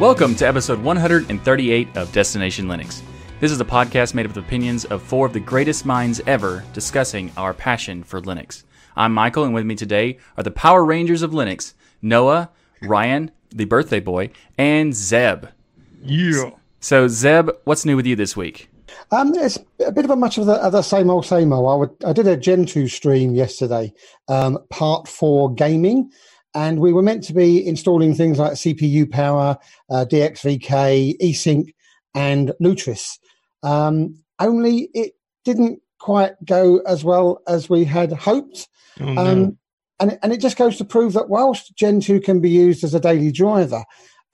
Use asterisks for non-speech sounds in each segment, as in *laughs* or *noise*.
Welcome to episode 138 of Destination Linux. This is a podcast made up of the opinions of four of the greatest minds ever discussing our passion for Linux. I'm Michael, and with me today are the Power Rangers of Linux Noah, Ryan, the birthday boy, and Zeb. Yeah. So, Zeb, what's new with you this week? Um, it's a bit of a much of the, of the same old, same old. I, would, I did a Gentoo stream yesterday, um, part four gaming, and we were meant to be installing things like CPU power, uh, DXVK, eSync, and Lutris. Um, only it didn't quite go as well as we had hoped. Oh, no. Um, and, and it just goes to prove that whilst Gentoo can be used as a daily driver,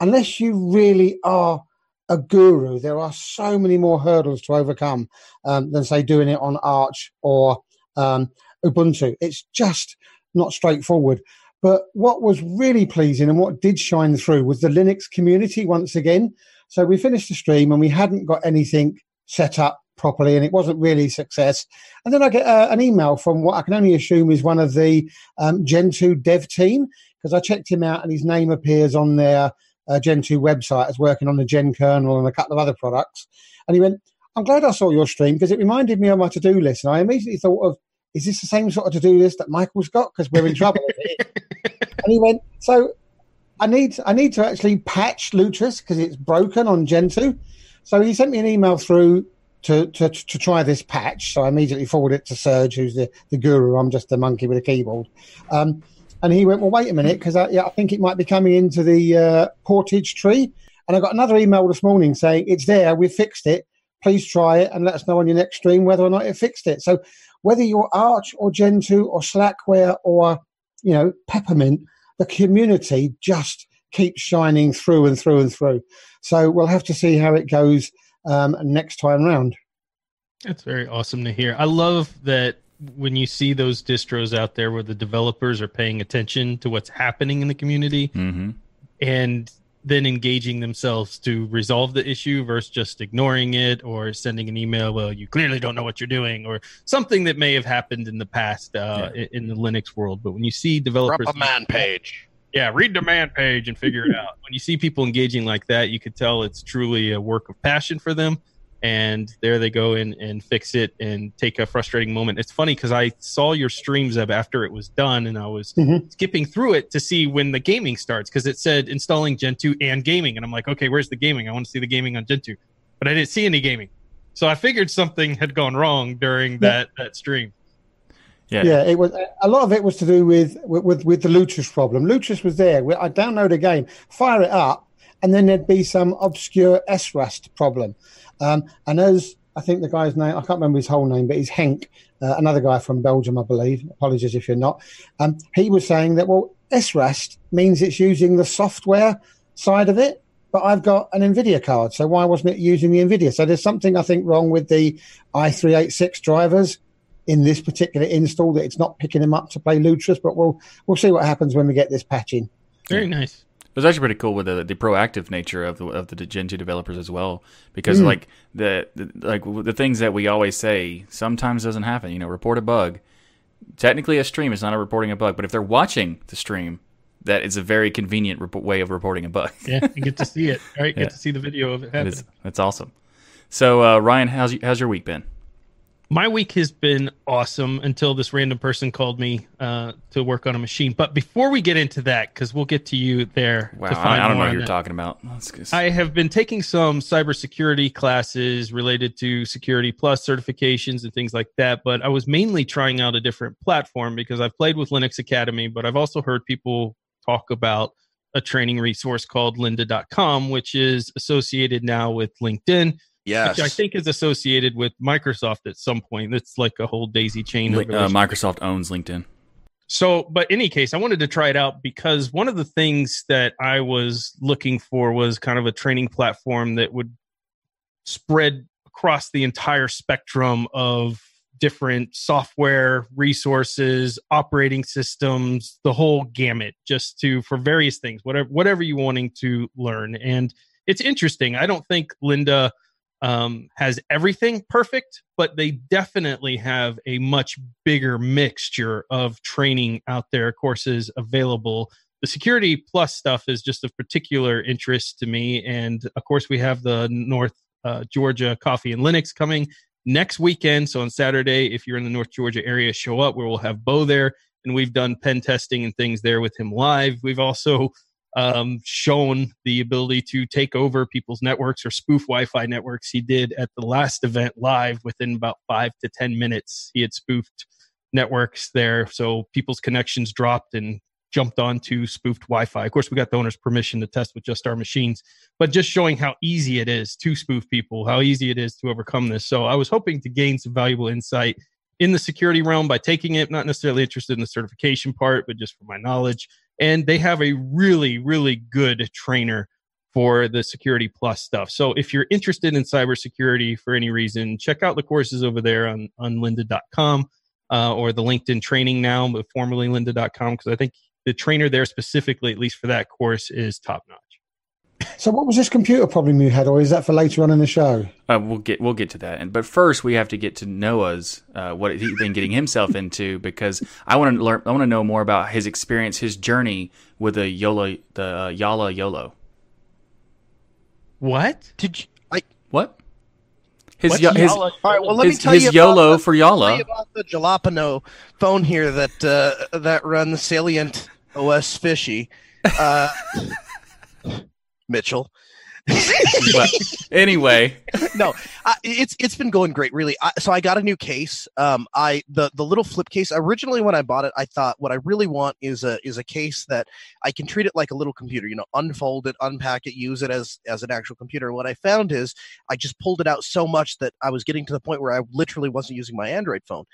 unless you really are a guru, there are so many more hurdles to overcome um, than, say, doing it on Arch or um, Ubuntu. It's just not straightforward. But what was really pleasing and what did shine through was the Linux community once again. So we finished the stream and we hadn't got anything set up properly and it wasn't really a success. And then I get uh, an email from what I can only assume is one of the um, Gentoo dev team because I checked him out and his name appears on their uh, Gentoo website as working on the genkernel and a couple of other products. And he went, I'm glad I saw your stream because it reminded me of my to-do list. And I immediately thought of, is this the same sort of to-do list that Michael's got? Because we're in *laughs* trouble. and he went, so I need I need to actually patch Lutris because it's broken on Gentoo. So he sent me an email through to, to, to try this patch. So I immediately forwarded it to Serge, who's the, the guru. I'm just a monkey with a keyboard. Um, and he went, well, wait a minute, because I, yeah, I think it might be coming into the uh, portage tree. And I got another email this morning saying, it's there, we've fixed it. Please try it and let us know on your next stream whether or not it fixed it. So whether you're Arch or Gentoo or Slackware or, you know, Peppermint, the community just keeps shining through and through and through. So we'll have to see how it goes um, next time round. That's very awesome to hear. I love that when you see those distros out there where the developers are paying attention to what's happening in the community Mm-hmm. and then engaging themselves to resolve the issue versus just ignoring it or sending an email, well, you clearly don't know what you're doing, or something that may have happened in the past uh, i in the Linux world. But when you see Drop developers a man page. yeah, read the man page and figure it out. When you see people engaging like that, you could tell it's truly a work of passion for them. And there they go in and fix it and take a frustrating moment. It's funny because I saw your streams of after it was done, and I was Mhm. skipping through it to see when the gaming starts because it said installing Gentoo and gaming. And I'm like, okay, where's the gaming? I want to see the gaming on Gentoo. But I didn't see any gaming. So I figured something had gone wrong during that, that stream. Yeah. Yeah, it was a lot of it was to do with with with, with the Lutris problem. Lutris was there. I download a game, fire it up, and then there'd be some obscure SRAST problem. Um, and as I think the guy's name, I can't remember his whole name, but he's Henk, uh, another guy from Belgium, I believe. Apologies if you're not. Um, he was saying that well, SRAST means it's using the software side of it. But I've got an NVIDIA card, so why wasn't it using the NVIDIA? So there's something I think wrong with the i386 drivers in this particular install that it's not picking them up to play Lutris, but we'll we'll see what happens when we get this patching. Very nice. It was actually pretty cool with the, the proactive nature of the of the Gentoo developers as well, because Mm. like the, the like the things that we always say sometimes doesn't happen. You know, report a bug. Technically, a stream is not a reporting a bug, but if they're watching the stream, that is a very convenient rep- way of reporting a bug. Yeah, you get to see it, right? *laughs* Yeah. Get to see the video of it That is, that's awesome. So, uh, Ryan, how's you, how's your week been? My week has been awesome until this random person called me uh, to work on a machine. But before we get into that, because we'll get to you there. Wow, to find I, I don't know what you're that. talking about. I have been taking some cybersecurity classes related to Security Plus certifications and things like that. But I was mainly trying out a different platform because I've played with Linux Academy, but I've also heard people talk about a training resource called lynda.com, which is associated now with LinkedIn, Yes. which I think is associated with Microsoft at some point. It's like a whole daisy chain. Uh, Microsoft owns LinkedIn. so, but any case, I wanted to try it out because one of the things that I was looking for was kind of a training platform that would spread across the entire spectrum of different software resources, operating systems, the whole gamut, just to for various things, whatever whatever you wanting to learn. And it's interesting. I don't think Lynda um, has everything perfect, but they definitely have a much bigger mixture of training out there, courses available the security plus stuff is just of particular interest to me. And of course, we have the North uh, Georgia Coffee and Linux coming next weekend. So on Saturday, if you're in the North Georgia area, show up. Where we'll have Bo there, and we've done pen testing and things there with him live. We've also um, shown the ability to take over people's networks or spoof Wi-Fi networks. He did at the last event live within about five to ten minutes. He had spoofed networks there, so people's connections dropped and jumped onto spoofed Wi-Fi. Of course, we got the owner's permission to test with just our machines, but just showing how easy it is to spoof people, how easy it is to overcome this. So I was hoping to gain some valuable insight in the security realm by taking it. Not necessarily interested in the certification part, but just for my knowledge. And they have a really, really good trainer for the security plus stuff. So if you're interested in cybersecurity for any reason, check out the courses over there on, on lynda.com. Uh, or the LinkedIn training now, but formerly lynda.com, because I think the trainer there specifically, at least for that course, is top notch. So, what was this computer problem you had, or is that for later on in the show? Uh, we'll get we'll get to that, and but first we have to get to Noah's uh, what he's been getting himself into because I want to learn. I want to know more about his experience, his journey with the YOLO, the uh, Yala YOLO. What did you? I what? His, What's his, All right, well, let his, me tell his you YOLO about the, for tell Yala. you about the jalapeno phone here that uh, that runs Salient OS Fishy. Uh, *laughs* *laughs* Mitchell. *laughs* but *laughs* anyway, no, I, it's it's been going great, really. I, so I got a new case. Um, I the the little flip case. Originally, when I bought it, I thought what I really want is a is a case that I can treat it like a little computer. You know, unfold it, unpack it, use it as as an actual computer. What I found is I just pulled it out so much that I was getting to the point where I literally wasn't using my Android phone,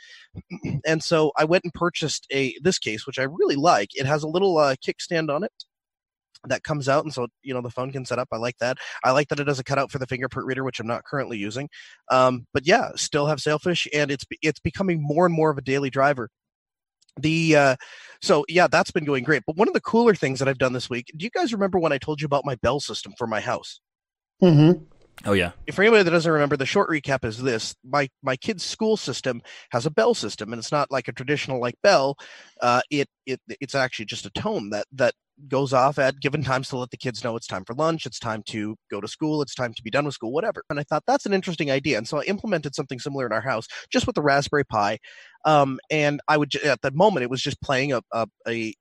*clears throat* and so I went and purchased a this case, which I really like. It has a little uh, kickstand on it that comes out and so you know the phone can set up i like that i like that it has a cutout for the fingerprint reader which i'm not currently using um, but yeah still have sailfish and it's it's becoming more and more of a daily driver the uh, so yeah that's been going great but one of the cooler things that i've done this week do you guys remember when i told you about my bell system for my house Mm-hmm. oh yeah, if for anybody that doesn't remember, the short recap is this: my my kid's school system has a bell system, and it's not like a traditional like bell. Uh, it it it's actually just a tone that that goes off at given times to let the kids know it's time for lunch, it's time to go to school, it's time to be done with school, whatever. And I thought that's an interesting idea, and so I implemented something similar in our house, just with the Raspberry Pi. Um, and I would at that moment it was just playing a a, a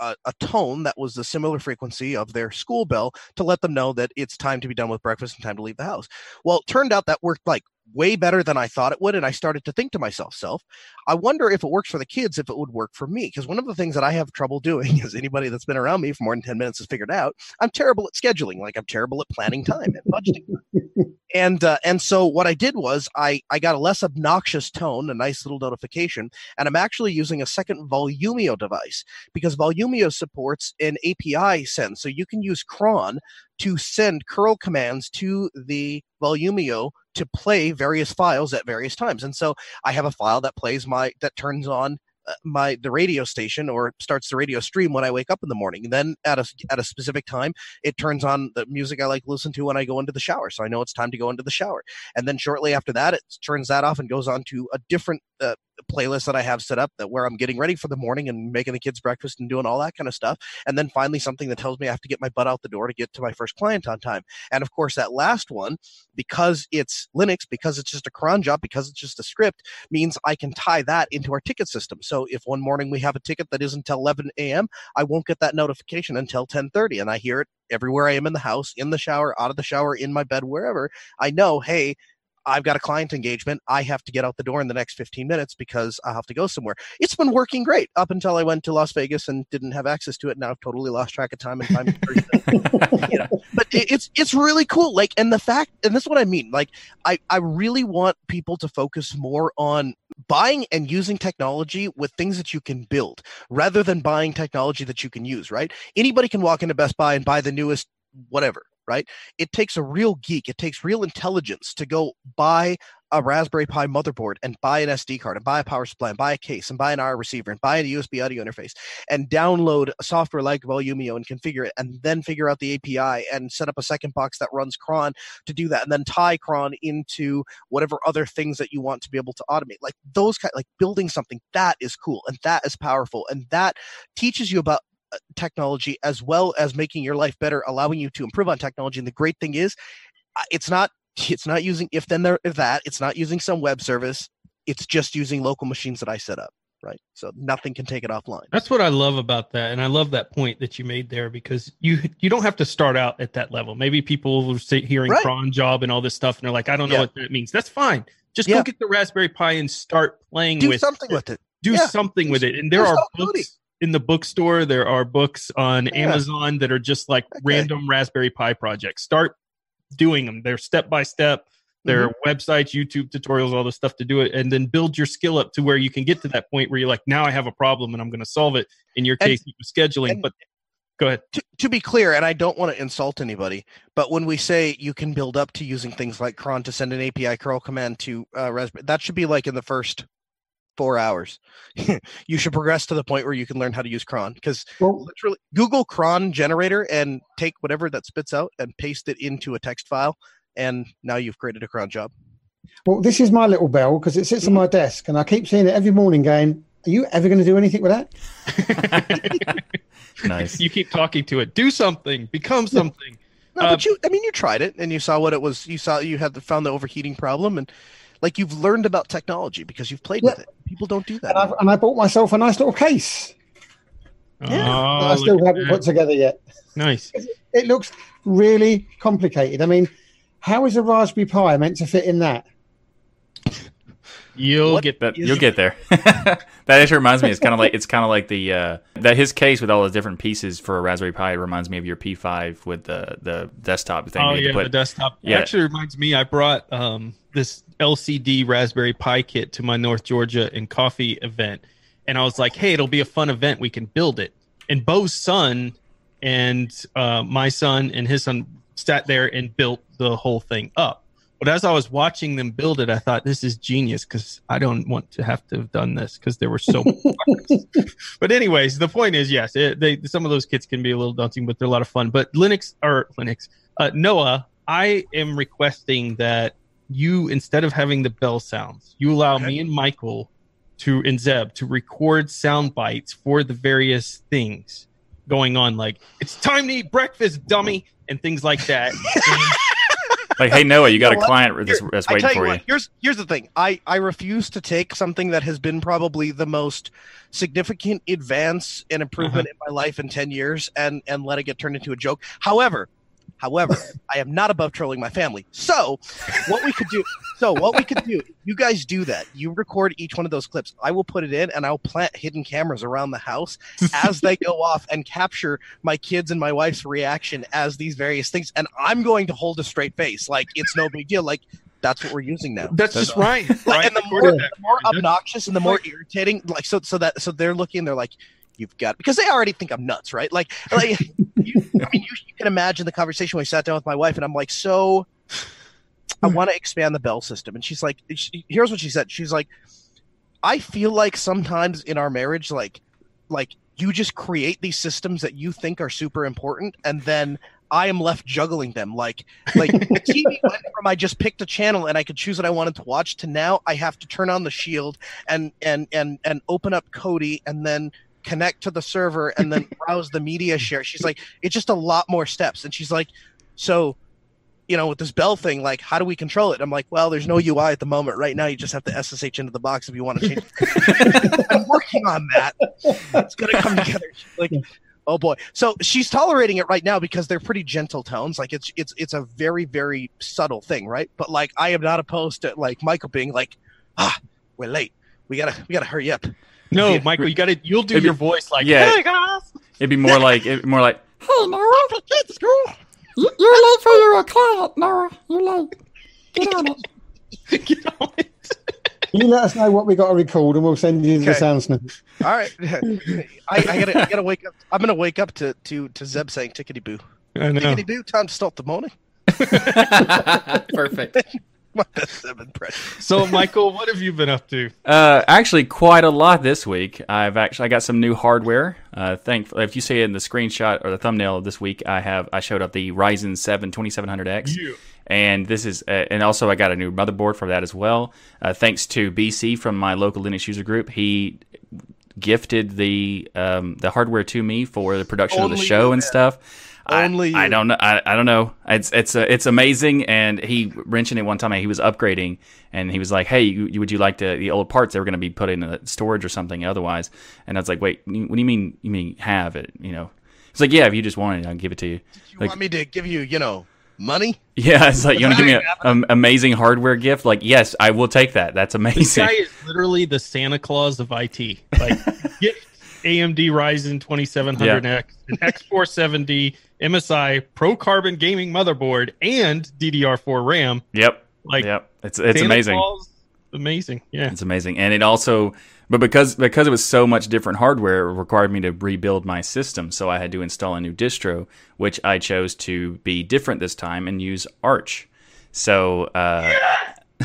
a, a, tone that was the similar frequency of their school bell to let them know that it's time to be done with breakfast and time to leave the house. Well, it turned out that worked like way better than I thought it would. And I started to think to myself, self, I wonder if it works for the kids, if it would work for me. Because one of the things that I have trouble doing, *laughs* as anybody that's been around me for more than 10 minutes has figured out, I'm terrible at scheduling. Like I'm terrible at planning time and budgeting. *laughs* and uh, and so what I did was I, I got a less obnoxious tone, a nice little notification, and I'm actually using a second Volumio device because Volumio supports an API send. So you can use cron to send curl commands to the Volumio to play various files at various times. And so I have a file that plays my that turns on uh, my the radio station or starts the radio stream when I wake up in the morning. And then at a at a specific time, it turns on the music I like to listen to when I go into the shower, so I know it's time to go into the shower. And then shortly after that, it turns that off and goes on to a different uh, playlist that I have set up that where I'm getting ready for the morning and making the kids breakfast and doing all that kind of stuff. And then finally something that tells me I have to get my butt out the door to get to my first client on time. And of course that last one, because it's Linux, because it's just a cron job, because it's just a script, means I can tie that into our ticket system. So if one morning we have a ticket that isn't until 11 a.m., I won't get that notification until 10:30, and I hear it everywhere I am in the house, in the shower, out of the shower, in my bed, wherever. I know, hey, I've got a client engagement. I have to get out the door in the next 15 minutes because I have to go somewhere. It's been working great up until I went to Las Vegas and didn't have access to it. Now I've totally lost track of time and time. *laughs* you know, but it's it's really cool. Like, and the fact, and this is what I mean. Like, I I really want people to focus more on buying and using technology with things that you can build rather than buying technology that you can use. Right? Anybody can walk into Best Buy and buy the newest whatever right? It takes a real geek, it takes real intelligence to go buy a Raspberry Pi motherboard and buy an SD card and buy a power supply and buy a case and buy an R receiver and buy a USB audio interface and download a software like Volumio and configure it and then figure out the API and set up a second box that runs cron to do that and then tie cron into whatever other things that you want to be able to automate. Like those kind like building something that is cool and that is powerful and that teaches you about technology as well as making your life better, allowing you to improve on technology. And the great thing is, uh, it's not *laughs* it's not using if then there if that it's not using some web service. It's just using local machines that I set up. Right. So nothing can take it offline. That's what I love about that, and I love that point that you made there because you you don't have to start out at that level. Maybe people will sit hearing Right. cron job and all this stuff, and they're like, I don't know Yeah. what that means. That's fine. Just Yeah. go get the Raspberry Pi and start playing Do with something with it. do Yeah. something with it. And there are books. In the bookstore. There are books on Yeah. Amazon that are just like Okay. random Raspberry Pi projects. Start doing them. They're step by step. There are Mm-hmm. websites, YouTube tutorials, all this stuff to do it, and then build your skill up to where you can get to that point where you're like, now I have a problem and I'm going to solve it. In your case, was scheduling. and- but go ahead. to, to be clear, and I don't want to insult anybody, but when we say you can build up to using things like cron to send an API curl command to uh, Raspberry, that should be like in the first four hours. *laughs* you should progress to the point where you can learn how to use cron because Well, literally Google cron generator and take whatever that spits out and paste it into a text file, and now you've created a cron job. well, this is my little bell because it sits on my desk, and I keep seeing it every morning. Going, are you ever going to do anything with that? *laughs* nice. You keep talking to it. Do something. Become something. No, Uh, but you, I mean, you tried it and you saw what it was. You saw you had the, found the overheating problem, and like you've learned about technology because you've played with it. People don't do that. And, I've, and I bought myself a nice little case Oh, that I still haven't that. put together yet. Nice. It looks really complicated. I mean, how is a Raspberry Pi meant to fit in that? You'll What get That is- you'll get there. *laughs* that actually reminds me. It's kind of like it's kind of like the uh, that his case with all the different pieces for a Raspberry Pi reminds me of your P5 with the the desktop thing. Oh you had to yeah, put- the desktop. Yeah. It actually reminds me. I brought um, this LCD Raspberry Pi kit to my North Georgia and coffee event, and I was like, "Hey, it'll be a fun event. We can build it." And Bo's son and uh, my son and his son sat there and built the whole thing up. But as I was watching them build it, I thought this is genius because I don't want to have to have done this because there were so. *laughs* but anyways, the point is, yes, it, they some of those kits can be a little daunting, but they're a lot of fun. But Linux or Linux, uh, Noah, I am requesting that you instead of having the bell sounds, you allow Okay. me and Michael to and Zeb to record sound bites for the various things going on, like it's time to eat breakfast, dummy, and things like that. *laughs* Like, hey Noah, you got You know a what? client that's, Here, that's waiting tell you for what, here's here's the thing. I I refuse to take something that has been probably the most significant advance and improvement uh-huh. in my life in 10 years and and let it get turned into a joke. However, however, I am not above trolling my family. So, what we could do so what we could do, you guys do that. You record each one of those clips. I will put it in and I'll plant hidden cameras around the house as they go off and capture my kids and my wife's reaction as these various things and I'm going to hold a straight face like it's no big deal like that's what we're using now. That's just right. Like, right? and the more, the more obnoxious and the more irritating, like so, so that so they're looking, they're like, "You've got," because they already think I'm nuts, right? Like, like *laughs* you, I mean, you, you can imagine the conversation when I sat down with my wife, and I'm like, "So, I want to expand the bell system," and she's like, she, "Here's what she said." She's like, "I feel like sometimes in our marriage, like, like you just create these systems that you think are super important, and then." I am left juggling them. Like, like the *laughs* TV went from I just picked a channel and I could choose what I wanted to watch to now I have to turn on the shield and and and and open up Kodi and then connect to the server and then *laughs* browse the media share. She's like, it's just a lot more steps. And she's like, so, you know, with this bell thing, like, how do we control it? I'm like, well, there's no UI at the moment. Right now, you just have to SSH into the box if you want to change. it. *laughs* I'm working on that. It's gonna come together. Like. Oh boy! So she's tolerating it right now because they're pretty gentle tones. Like it's it's it's a very very subtle thing, right? But like I am not opposed to like Michael being like, ah, we're late. We gotta we gotta hurry up. No, Yeah. Michael, you got to. You'll do Maybe- your voice like, yeah. "Hey guys." It'd be more like it'd be more like *laughs* Hey, Noah. You, you're late for your client, Noah. You're late. Get on it. *laughs* Get on it. You let us know what we got to record, and we'll send you the Okay. sound snippet. All right, *laughs* I, I gotta I gotta wake up. I'm gonna wake up to to to Zeb saying tickety boo, I know. tickety boo. Time to start the morning. perfect. My best Zeb impression. So, Michael, what have you been up to? Uh, actually, quite a lot this week. I've actually I got some new hardware. Uh, thankfully, if you see it in the screenshot or the thumbnail of this week, I have I showed up the Ryzen 7 2700X. You. And this is, uh, and also I got a new motherboard for that as well. Uh, thanks to BC from my local Linux user group, he gifted the um, the hardware to me for the production of the show and stuff. I- Only I, you. don't know. I, I don't know. It's it's uh, it's amazing. And he mentioned it one time. He was upgrading, and he was like, "Hey, you, you- would you like to the old parts? They were going to be put in a storage or something otherwise." And I was like, "Wait, what do you mean? You mean have it? You know?" It's like, "Yeah, if you just want it, I'll give it to you." You Like- want me to give you, you know, money? *laughs* Yeah, it's like you want to give me an *laughs* amazing hardware gift. Like, yes, I will take that. That's amazing. This guy is literally the Santa Claus of IT. Like, *laughs* get AMD Ryzen 2700X, an X470 MSI Pro Carbon gaming motherboard, and DDR4 RAM. Yep, Like, yep. It's it's Santa amazing. Claus, amazing. Yeah. It's amazing, and it also, but because because it was so much different hardware, it required me to rebuild my system. So I had to install a new distro, which I chose to be different this time and use Arch. So, uh, *laughs*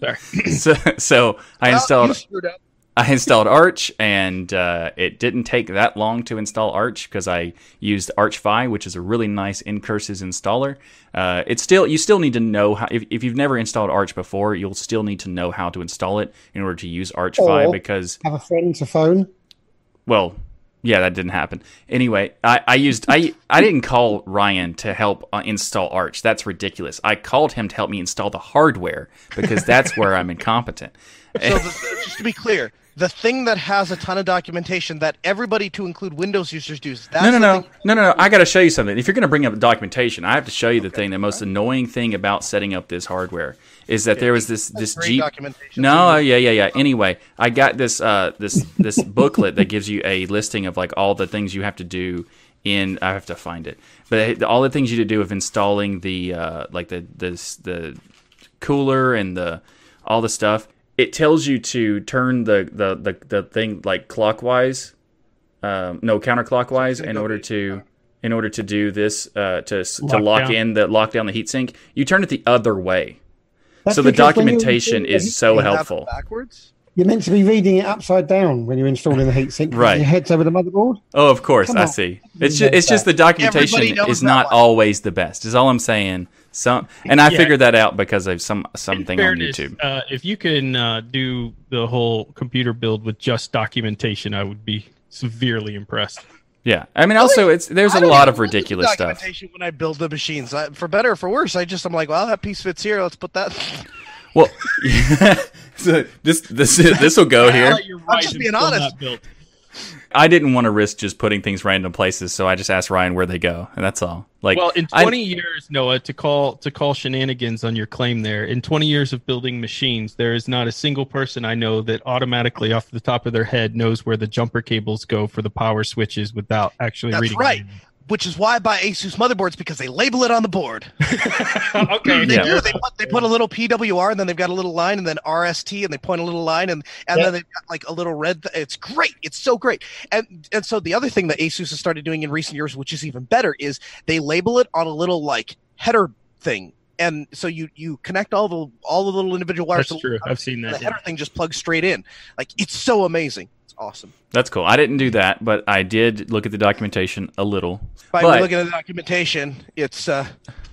Sorry. *laughs* so, so I Well, installed you screwed up. I installed Arch, and uh, it didn't take that long to install Arch because I used ArchFi, which is a really nice ncurses installer. Uh, it's still you still need to know how. If, if you've never installed Arch before, you'll still need to know how to install it in order to use ArchFi Or- because Have a friend to phone. well, yeah, that didn't happen. Anyway, I, I used I I didn't call Ryan to help uh, install Arch. That's ridiculous. I called him to help me install the hardware because that's where I'm incompetent. So the, just to be clear, the thing that has a ton of documentation that everybody, to include Windows users, does. That's No, no, no, no, no, no. I got to show you something. If you're going to bring up documentation, I have to show you the thing. The most annoying thing about setting up this hardware is that there was this this Jeep. documentation. No, yeah, yeah, yeah. Anyway, I got this uh this this booklet that gives you a listing of like all the things you have to do in. I have to find it, but all the things you to do of installing the uh like the this the cooler and the all the stuff. It tells you to turn the the the, the thing like clockwise, um, no counterclockwise, in order to in order to do this uh, to s- to Lock lock down. in the lock down the heatsink. You turn it the other way. That's so the because when you documentation is the so You have it helpful. Backwards. You're meant to be reading it upside down when you're installing the heatsink. Right. Your head's over the motherboard. Oh, of course, Come I on. see. It's knows just it's just the documentation is not one. always the best. Is all I'm saying. Some *laughs* and I Yeah. figured that out because of some In something on YouTube. Uh, if you can uh, do the whole computer build with just documentation, I would be severely impressed. Yeah, I mean, also it's there's I a don't lot of look at the ridiculous stuff. documentation When I build the machines, I, for better or for worse, I just I'm like, well, that piece fits here. Let's put that. *laughs* Well, *laughs* so this this this will go here. I'm just being honest. I didn't want to risk just putting things random places, so I just asked Ryan where they go, and that's all. Like, well, in I- 20 years, Noah, to call to call shenanigans on your claim there. In 20 years of building machines, there is not a single person I know that automatically off the top of their head knows where the jumper cables go for the power switches without actually That's reading. right. Which is why I buy Asus motherboards because they label it on the board. *laughs* okay. They Yeah. do. They put, they put a little PWR and then they've got a little line and then RST and they point a little line and and Yeah. then they've got like a little red. Th- it's great. It's so great. And and so the other thing that Asus has started doing in recent years, which is even better, is they label it on a little like header thing. And so you you connect all the all the little individual wires. That's true. I've seen that. The that. header thing just plugs straight in. Like it's so amazing. Awesome. that's cool. I didn't do that, but I did look at the documentation a little. By But- looking at the documentation, it's uh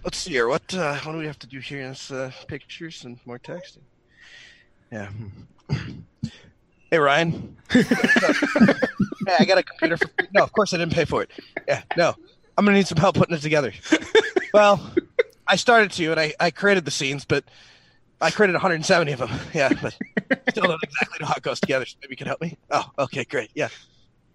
let's see here. What uh what do we have to do here? It's uh pictures and more texting. Yeah. *clears throat* Hey Ryan. hey, I got a computer for free. No, of course I didn't pay for it. Yeah, no. I'm gonna need some help putting it together. Well, I started to and I, I created the scenes, but I created 170 of them. Yeah, but still don't exactly know how it goes together. So maybe you can help me. Oh, okay, great. Yeah.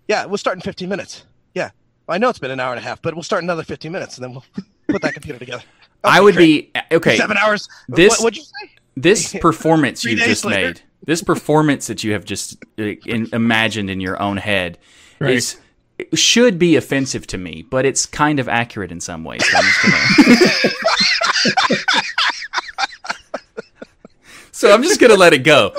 Yeah, we'll start in 15 minutes. Yeah. I know it's been an hour and a half, but we'll start another 15 minutes and then we'll put that computer together. I would great. be okay. seven hours. This- what, what'd you say? This *laughs* performance you days just later. made, this performance that you have just uh, in, imagined in your own head, Right. is should be offensive to me, but it's kind of accurate in some ways. So I'm just gonna, so I'm just gonna let it go.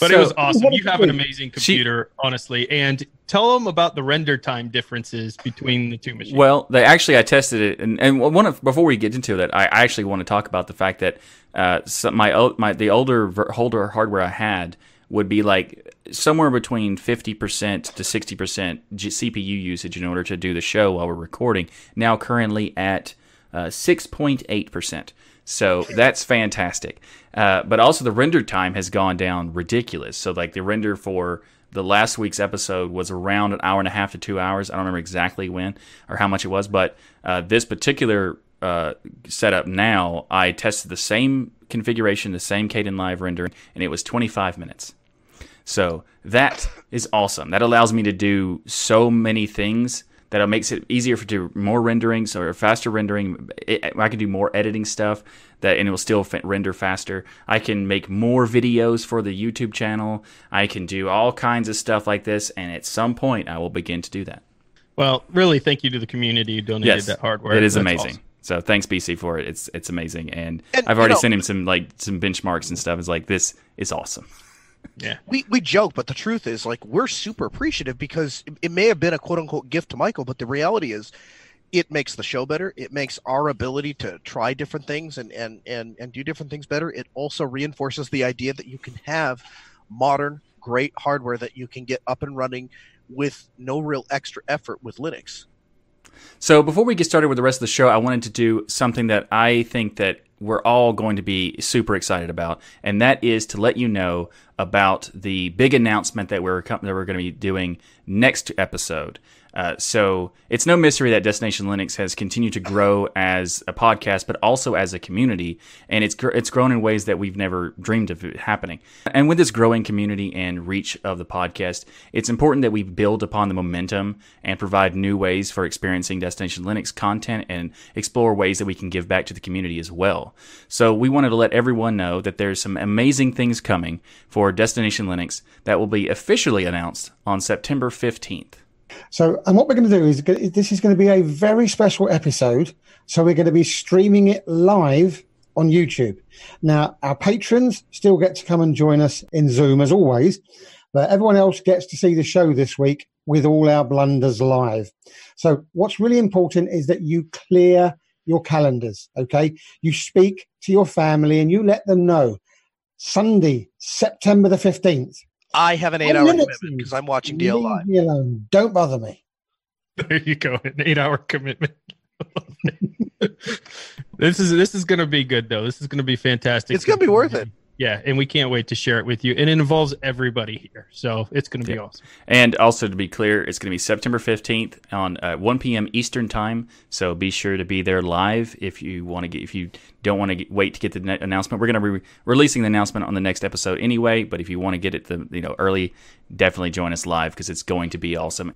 But it was awesome. You have an amazing computer, honestly. And tell them about the render time differences between the two machines. Well, they actually I tested it, and, and one of before we get into that, I, I actually want to talk about the fact that uh, some, my my the older ver- older hardware I had would be like somewhere between fifty percent to sixty percent CPU usage in order to do the show while we're recording. Now currently at uh, 6.8%. So that's fantastic. Uh, but also the render time has gone down ridiculous. So like the render for the last week's episode was around an hour and a half to two hours. I don't remember exactly when or how much it was, but uh, this particular uh, setup now, I tested the same configuration, the same Caden Kdenlive rendering, and it was 25 minutes. So that is awesome. That allows me to do so many things that it makes it easier for do more renderings or faster rendering. It, I can do more editing stuff that and it will still render faster. I can make more videos for the YouTube channel. I can do all kinds of stuff like this, and at some point, I will begin to do that. Well, really, thank you to the community who donated yes, that hardware. It is That's amazing. awesome. So thanks BC for it. It's it's amazing, and, And, I've you already know- sent him some like some benchmarks and stuff. It's like this is awesome. Yeah. we we joke, but the truth is, like, we're super appreciative because it, it may have been a quote unquote gift to Michael, but the reality is, it makes the show better. It makes our ability to try different things and and and and do different things better. It also reinforces the idea that you can have modern, great hardware that you can get up and running with no real extra effort with Linux. So before we get started with the rest of the show, I wanted to do something that I think that we're all going to be super excited about, and that is to let you know about the big announcement that we're that we're going to be doing next episode. Uh, so it's no mystery that Destination Linux has continued to grow as a podcast, but also as a community, and it's gr- it's grown in ways that we've never dreamed of happening. And with this growing community and reach of the podcast, it's important that we build upon the momentum and provide new ways for experiencing Destination Linux content and explore ways that we can give back to the community as well. So we wanted to let everyone know that there's some amazing things coming for Destination Linux that will be officially announced on September 15th. So, and what we're going to do is this is going to be a very special episode. So, we're going to be streaming it live on YouTube. Now, our patrons still get to come and join us in Zoom as always, but everyone else gets to see the show this week with all our blunders live. So, what's really important is that you clear your calendars, okay? You speak to your family and you let them know Sunday, September the 15th. I have an eight-hour commitment because I'm watching DL live. me alone. Don't bother me. There you go. An eight-hour commitment. *laughs* this is this is going to be good though. This is going to be fantastic. It's gonna be worth it. Yeah, and we can't wait to share it with you. And it involves everybody here, so it's going to be Yeah. awesome. And also to be clear, it's going to be September 15th on uh, 1 p.m. Eastern time. So be sure to be there live if you want to get if you don't want to wait to get the ne- announcement. We're going to be releasing the announcement on the next episode anyway. But if you want to get it the you know early, definitely join us live because it's going to be awesome.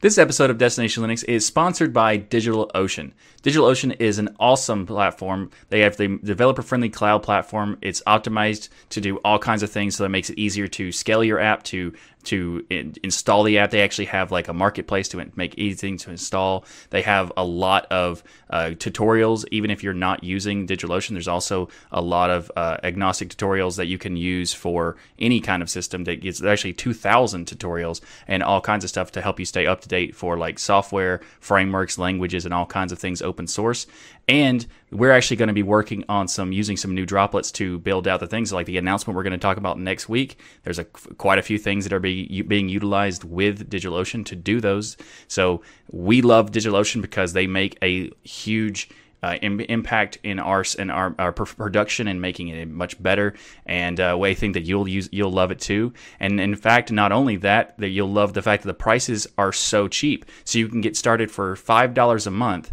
This episode of Destination Linux is sponsored by DigitalOcean. DigitalOcean is an awesome platform. They have the developer friendly cloud platform. It's optimized to do all kinds of things, so that makes it easier to scale your app, to to in, install the app. They actually have like a marketplace to make easy to install. They have a lot of uh, tutorials, even if you're not using DigitalOcean. There's also a lot of uh, agnostic tutorials that you can use for any kind of system. That gets actually 2,000 tutorials and all kinds of stuff to help you stay up to date for like software, frameworks, languages, and all kinds of things open source. And we're actually going to be working on some using some new droplets to build out the things like the announcement we're going to talk about next week. There's a quite a few things that are being being utilized with DigitalOcean to do those. So we love DigitalOcean because they make a huge uh, Im- impact in our in our, our pr- production and making it much better. And uh, we think that you'll use you'll love it too. And in fact, not only that, that you'll love the fact that the prices are so cheap. So you can get started for five dollars a month,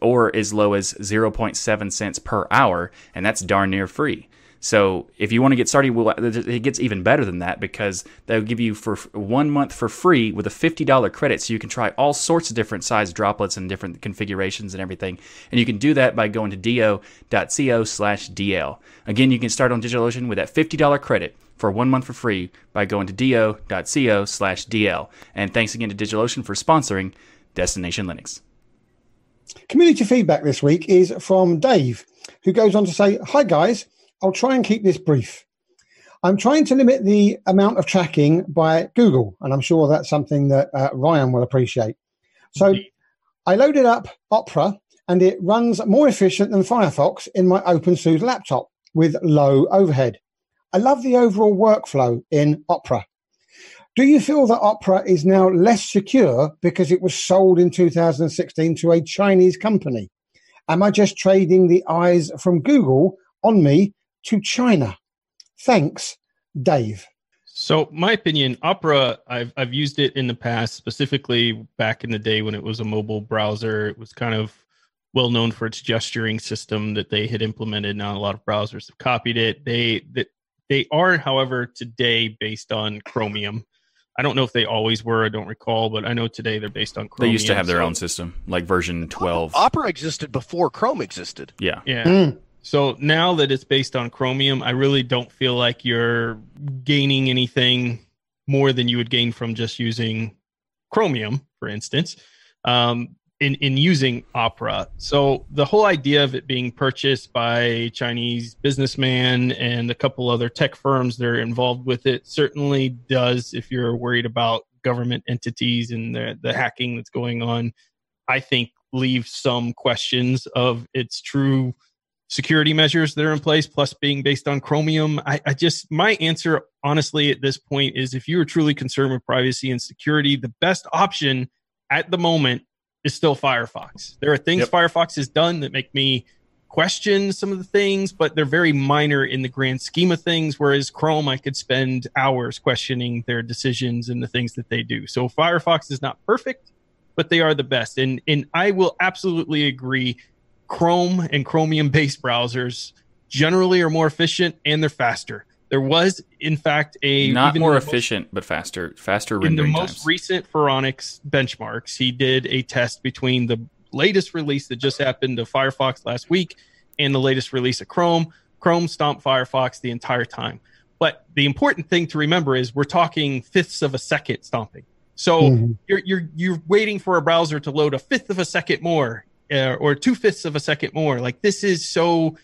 or as low as zero point seven cents per hour, and that's darn near free. So if you want to get started, it gets even better than that because they'll give you for one month for free with a $50 credit. So you can try all sorts of different size droplets and different configurations and everything. And you can do that by going to do.co slash DL. Again, you can start on DigitalOcean with that $50 credit for one month for free by going to do.co slash DL. And thanks again to DigitalOcean for sponsoring Destination Linux. Community feedback this week is from Dave, who goes on to say, Hi guys, I'll try and keep this brief. I'm trying to limit the amount of tracking by Google, and I'm sure that's something that uh, Ryan will appreciate. So I loaded up Opera, and it runs more efficient than Firefox in my OpenSUSE laptop with low overhead. I love the overall workflow in Opera. Do you feel that Opera is now less secure because it was sold in 2016 to a Chinese company? Am I just trading the eyes from Google on me to China? Thanks, Dave. So, my opinion, Opera, I've I've used it in the past, specifically back in the day when it was a mobile browser. It was kind of well known for its gesturing system that they had implemented. Now, a lot of browsers have copied it. They that they are, however, today based on Chromium. I don't know if they always were. I don't recall, but I know today they're based on Chromium. They used to have their so- own system, like version 12. Opera existed before Chrome existed. Yeah. Yeah. Mm. So now that it's based on Chromium, I really don't feel like you're gaining anything more than you would gain from just using Chromium, for instance, um, in in using Opera. So the whole idea of it being purchased by Chinese businessman and a couple other tech firms that are involved with it certainly does. If you're worried about government entities and the the hacking that's going on, I think leave some questions of its true security measures that are in place, plus being based on Chromium. I, I just, my answer, honestly, at this point is if you are truly concerned with privacy and security, the best option at the moment is still Firefox. There are things Yep. Firefox has done that make me question some of the things, but they're very minor in the grand scheme of things. Whereas Chrome, I could spend hours questioning their decisions and the things that they do. So Firefox is not perfect, but they are the best. And and I will absolutely agree. Chrome and Chromium based browsers generally are more efficient and they're faster. There was, in fact, a Not even more the most- efficient, but faster. Faster in the most times. recent Phoronix benchmarks, he did a test between the latest release that just happened of Firefox last week and the latest release of Chrome. Chrome stomped Firefox the entire time. But the important thing to remember is we're talking fifths of a second stomping. So Mhm. you're you're you're waiting for a browser to load a fifth of a second more, uh, or two fifths of a second more. Like this is so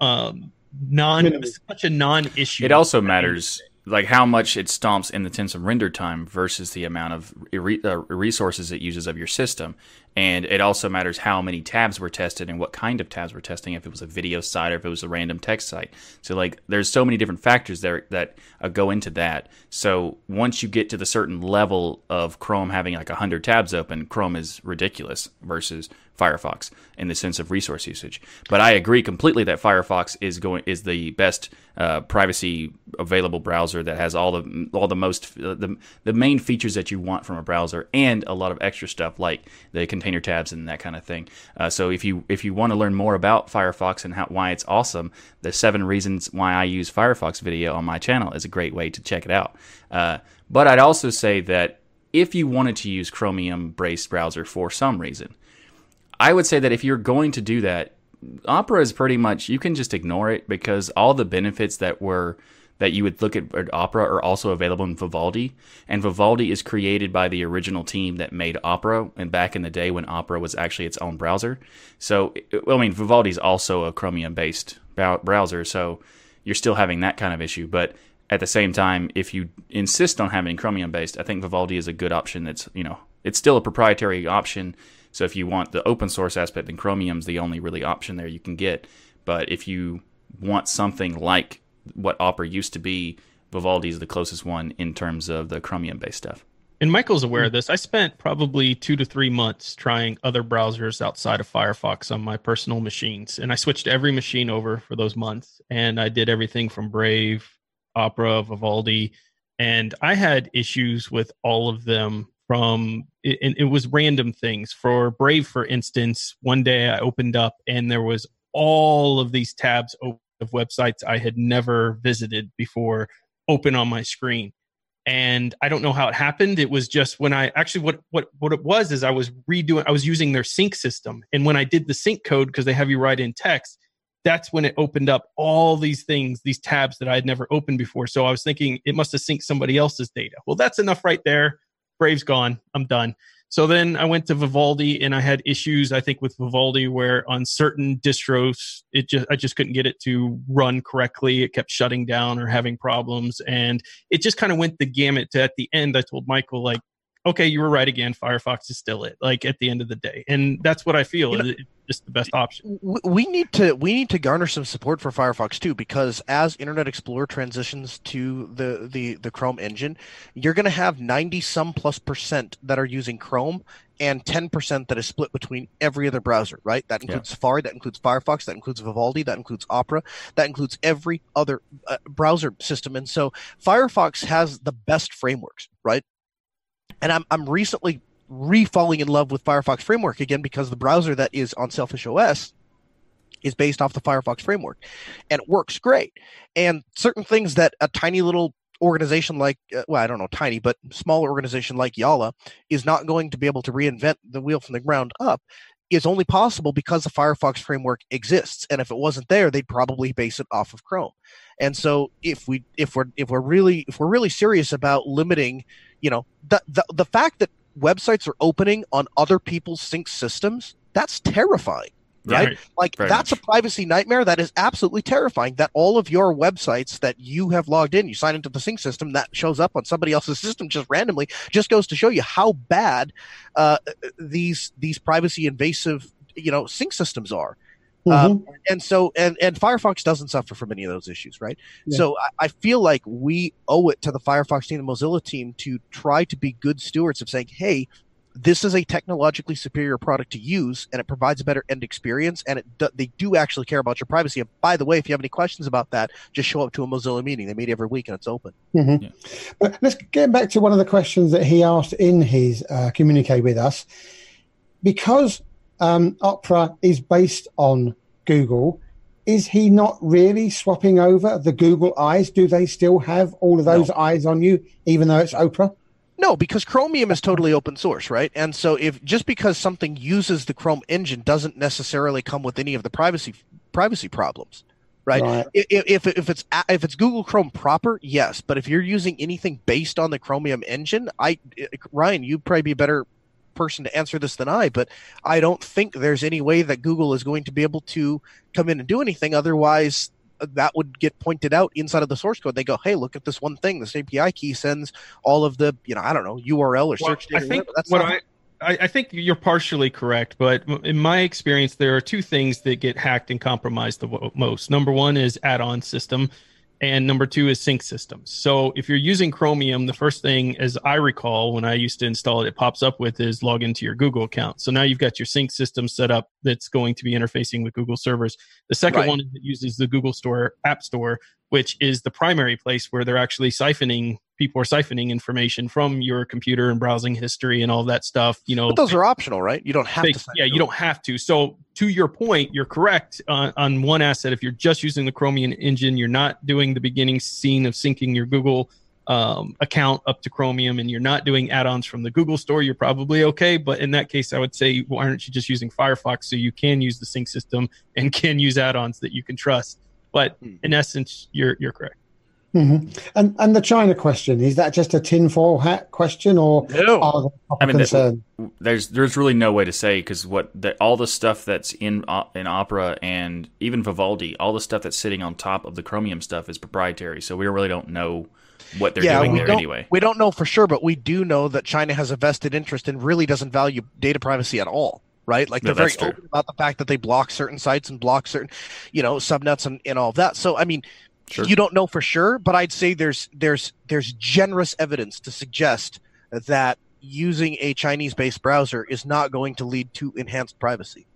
um, non such a non-issue. It also matters like how much it stomps in the terms of render time versus the amount of re- uh, resources it uses of your system, and it also matters how many tabs were tested and what kind of tabs we're testing. If it was a video site or if it was a random text site. So like, there's so many different factors there that uh, go into that. So once you get to the certain level of Chrome having like hundred tabs open, Chrome is ridiculous versus Firefox in the sense of resource usage. But I agree completely that Firefox is going is the best uh, privacy available browser that has all the all the most uh, the the main features that you want from a browser and a lot of extra stuff like the container tabs and that kind of thing. Uh, so if you if you want to learn more about Firefox and how why it's awesome, the seven reasons why I use Firefox video on my channel is a great way to check it out. Uh, but I'd also say that if you wanted to use Chromium based browser for some reason, I would say that if you're going to do that, Opera is pretty much you can just ignore it because all the benefits that were that you would look at, at Opera are also available in Vivaldi, and Vivaldi is created by the original team that made Opera, and back in the day when Opera was actually its own browser. So, well, I mean, Vivaldi is also a Chromium-based browser, so you're still having that kind of issue, but at the same time, if you insist on having Chromium based, I think Vivaldi is a good option. That's you know it's still a proprietary option. So if you want the open source aspect, then Chromium's the only really option there you can get. But if you want something like what Opera used to be, Vivaldi is the closest one in terms of the Chromium based stuff. and Michael's aware of hmm. this. I spent probably two to three months trying other browsers outside of Firefox on my personal machines, and I switched every machine over for those months. And I did everything from Brave, Opera, Vivaldi, and I had issues with all of them. From and it was random things. For Brave, for instance, one day I opened up and there was all of these tabs of websites I had never visited before open on my screen and I don't know how it happened. It was just when I actually what what what it was is I was redoing I was using their sync system, and when I did the sync code because they have you write in text, that's when it opened up all these things, these tabs that I had never opened before. So I was thinking it must have synced somebody else's data. Well, that's enough right there. Brave's gone. I'm done. So then I went to Vivaldi and I had issues, I think, with Vivaldi where on certain distros, it just I just couldn't get it to run correctly. It kept shutting down or having problems. And it just kind of went the gamut to at the end, I told Michael, like, okay, you were right again. Firefox is still it, like at the end of the day. And that's what I feel. You know- is just the best option. We need to we need to garner some support for Firefox too because as Internet Explorer transitions to the the the Chrome engine, you're going to have 90 some plus percent that are using Chrome and 10% that is split between every other browser, right? That includes Safari, that includes Firefox, that includes Vivaldi, that includes Opera, that includes every other uh, browser system. And so Firefox has the best frameworks, right? And I'm, I'm recently re-falling in love with Firefox framework again because the browser that is on Sailfish OS is based off the Firefox framework and it works great. And certain things that a tiny little organization like uh, well i don't know tiny but small organization like Jolla is not going to be able to reinvent the wheel from the ground up is only possible because the firefox framework exists and if it wasn't there they'd probably base it off of chrome and so if we if we're if we're really if we're really serious about limiting you know the the, the fact that websites are opening on other people's sync systems that's terrifying right? Right. Like Very that's much. a privacy nightmare that is absolutely terrifying. That all of your websites that you have logged in, you sign into the sync system, that shows up on somebody else's system just randomly, just goes to show you how bad uh, these these privacy invasive you know sync systems are. Um, and so and and Firefox doesn't suffer from any of those issues, right? Yeah. So I, I feel like we owe it to the Firefox team, the Mozilla team, to try to be good stewards of saying, hey. This is a technologically superior product to use, and it provides a better end experience. And it do, they do actually care about your privacy. And by the way, if you have any questions about that, just show up to a Mozilla meeting. They meet every week, and it's open. Mhm. Yeah. But let's get back to one of the questions that he asked in his uh, communique with us. Because um, Opera is based on Google, is he not really swapping over the Google eyes? Do they still have all of those eyes on you, even though it's Opera? No, because Chromium is totally open source, right? And so if just because something uses the Chrome engine doesn't necessarily come with any of the privacy privacy problems, right? Right. I- i- If if it's if it's Google Chrome proper, yes, but if you're using anything based on the Chromium engine, I Ryan, you'd probably be better person to answer this than I, but I don't think there's any way that Google is going to be able to come in and do anything otherwise uh, that would get pointed out inside of the source code. They go, "Hey, look at this one thing. This API key sends all of the, you know, I don't know, URL or search data. I think. That's what not- I, I think you're partially correct, but in my experience, there are two things that get hacked and compromised the most. Number one is add-on system, and number two is sync systems. So if you're using Chromium, the first thing, as I recall, when I used to install it, it pops up with is log into your Google account. So now you've got your sync system set up that's going to be interfacing with Google servers. The second Right. one is it uses the Google Store App Store, which is the primary place where they're actually siphoning people are siphoning information from your computer and browsing history and all that stuff. You know, but those are optional, right? You don't have they- to. yeah, you don't have to. So to your point, you're correct on, on one asset. If you're just using the Chromium engine, you're not doing the beginning scene of syncing your Google um, account up to Chromium, and you're not doing add-ons from the Google Store. You're probably okay. But in that case, I would say, why aren't you just using Firefox so you can use the sync system and *laughs* can use add-ons that you can trust? But Hmm. in essence, you're you're correct. Hmm And and the China question is that just a tinfoil hat question, or No. are there I mean, that- concern? there's there's really no way to say because what the, all the stuff that's in o- in Opera and even Vivaldi, all the stuff that's sitting on top of the Chromium stuff is proprietary. So we really don't know what they're yeah, doing we there don't, anyway. we don't know for sure, but we do know that China has a vested interest and really doesn't value data privacy at all. Right, like No, they're very true. open about the fact that they block certain sites and block certain, you know, subnets and, and all of that. So, I mean, Sure. you don't know for sure, but I'd say there's there's there's generous evidence to suggest that using a Chinese-based browser is not going to lead to enhanced privacy.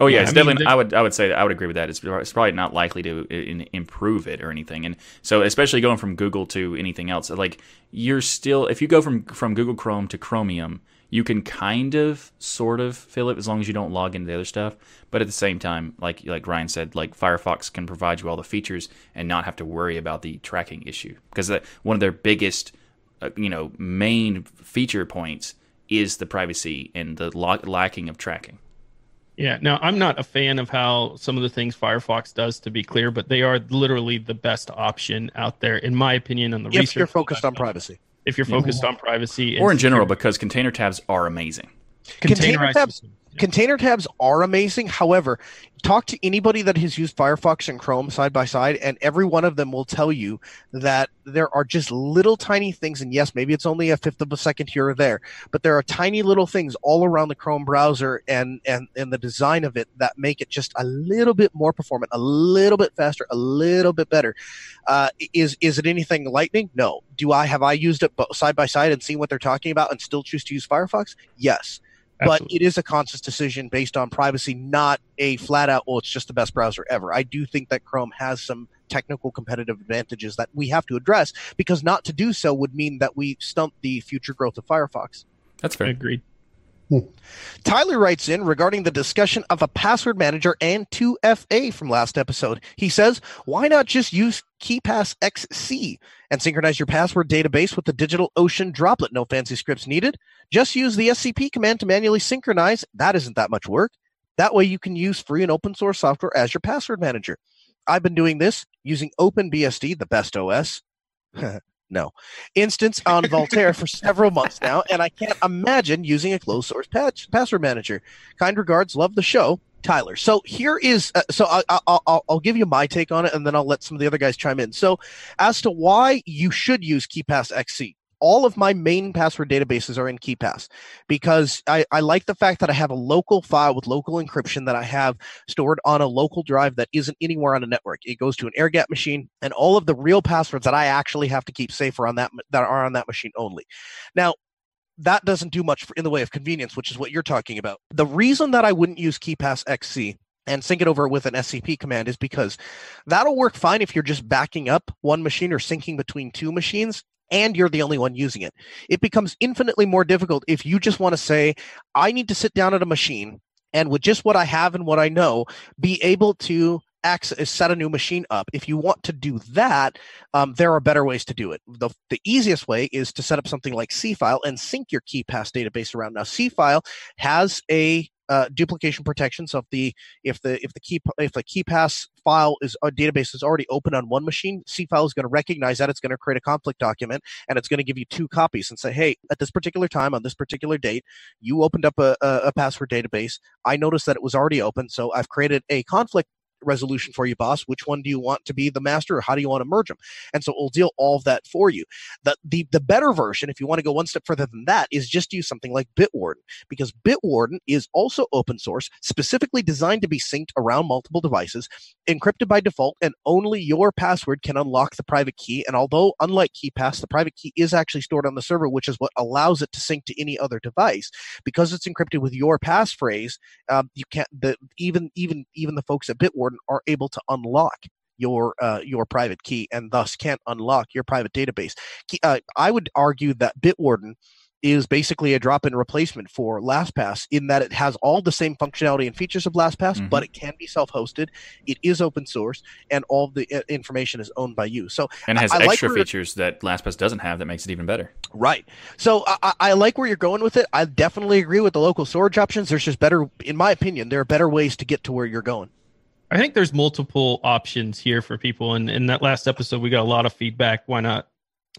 Oh yeah, Yeah, it's I mean, definitely. they- I would I would say that I would agree with that. It's, it's probably not likely to in, improve it or anything. And so, especially going from Google to anything else, like you're still if you go from from Google Chrome to Chromium, you can kind of sort of fill it as long as you don't log into the other stuff. But at the same time, like like Ryan said, like Firefox can provide you all the features and not have to worry about the tracking issue because that one of their biggest uh, you know main feature points is the privacy and the lo- lacking of tracking. Yeah. Now, I'm not a fan of how some of the things Firefox does, to be clear, but they are literally the best option out there, in my opinion. On the If research, you're focused on I've done. privacy, if you're focused on privacy, or in general because container tabs are amazing. Container containerized tabs- systems. Yeah. Container tabs are amazing. However, talk to anybody that has used Firefox and Chrome side by side, and every one of them will tell you that there are just little tiny things. And yes, maybe it's only a fifth of a second here or there, but there are tiny little things all around the Chrome browser and and and the design of it that make it just a little bit more performant, a little bit faster, a little bit better. Uh, is is it anything lightning? No. Do I have I used it side by side and seen what they're talking about and still choose to use Firefox? Yes. But it is a conscious decision based on privacy, not a flat out, well, it's just the best browser ever. I do think that Chrome has some technical competitive advantages that we have to address because not to do so would mean that we stunt the future growth of Firefox. That's fair. Agreed. Tyler writes in regarding the discussion of a password manager and 2FA from last episode. He says, why not just use KeePass XC and synchronize your password database with the DigitalOcean droplet? No fancy scripts needed. Just use the SCP command to manually synchronize. That isn't that much work. That way you can use free and open source software as your password manager. I've been doing this using OpenBSD, the best OS. *laughs* no. Instance on Vultr for *laughs* several months now, and I can't imagine using a closed source patch, password manager. Kind regards, love the show, Tyler. So here is, uh, so I, I, I'll, I'll give you my take on it, and then I'll let some of the other guys chime in. So as to why you should use KeePass XC, all of my main password databases are in KeePass because I, I like the fact that I have a local file with local encryption that I have stored on a local drive that isn't anywhere on a network. It goes to an air gap machine, and all of the real passwords that I actually have to keep safe are on that that are on that machine only. Now, that doesn't do much in the way of convenience, which is what you're talking about. The reason that I wouldn't use KeePass XC and sync it over with an SCP command is because that'll work fine if you're just backing up one machine or syncing between two machines and you're the only one using it. It becomes infinitely more difficult if you just want to say, I need to sit down at a machine and with just what I have and what I know, be able to access, set a new machine up. If you want to do that, um, there are better ways to do it. The, the easiest way is to set up something like Seafile and sync your KeePass database around. Now, Seafile has a uh, duplication protection. So if the if the if the key if the KeePass file is a database is already open on one machine, Seafile is going to recognize that. It's going to create a conflict document and it's going to give you two copies and say, hey, at this particular time on this particular date, you opened up a, a, a password database. I noticed that it was already open, so I've created a conflict resolution for you, boss. Which one do you want to be the master, or how do you want to merge them? And so it will deal all of that for you. The the the better version, if you want to go one step further than that, is just use something like Bitwarden, because Bitwarden is also open source, specifically designed to be synced around multiple devices, encrypted by default, and only your password can unlock the private key. And although unlike KeePass, the private key is actually stored on the server, which is what allows it to sync to any other device. Because it's encrypted with your passphrase, um, you can't the even even even the folks at Bitwarden are able to unlock your uh, your private key and thus can't unlock your private database. Uh, I would argue that Bitwarden is basically a drop-in replacement for LastPass in that it has all the same functionality and features of LastPass, Mhm. but it can be self-hosted. It is open source, and all the uh, information is owned by you. So And has I like extra where- features that LastPass doesn't have that makes it even better. Right. So I, I- I like where you're going with it. I definitely agree with the local storage options. There's just better, in my opinion, there are better ways to get to where you're going. I think there's multiple options here for people. And in that last episode, we got a lot of feedback. Why not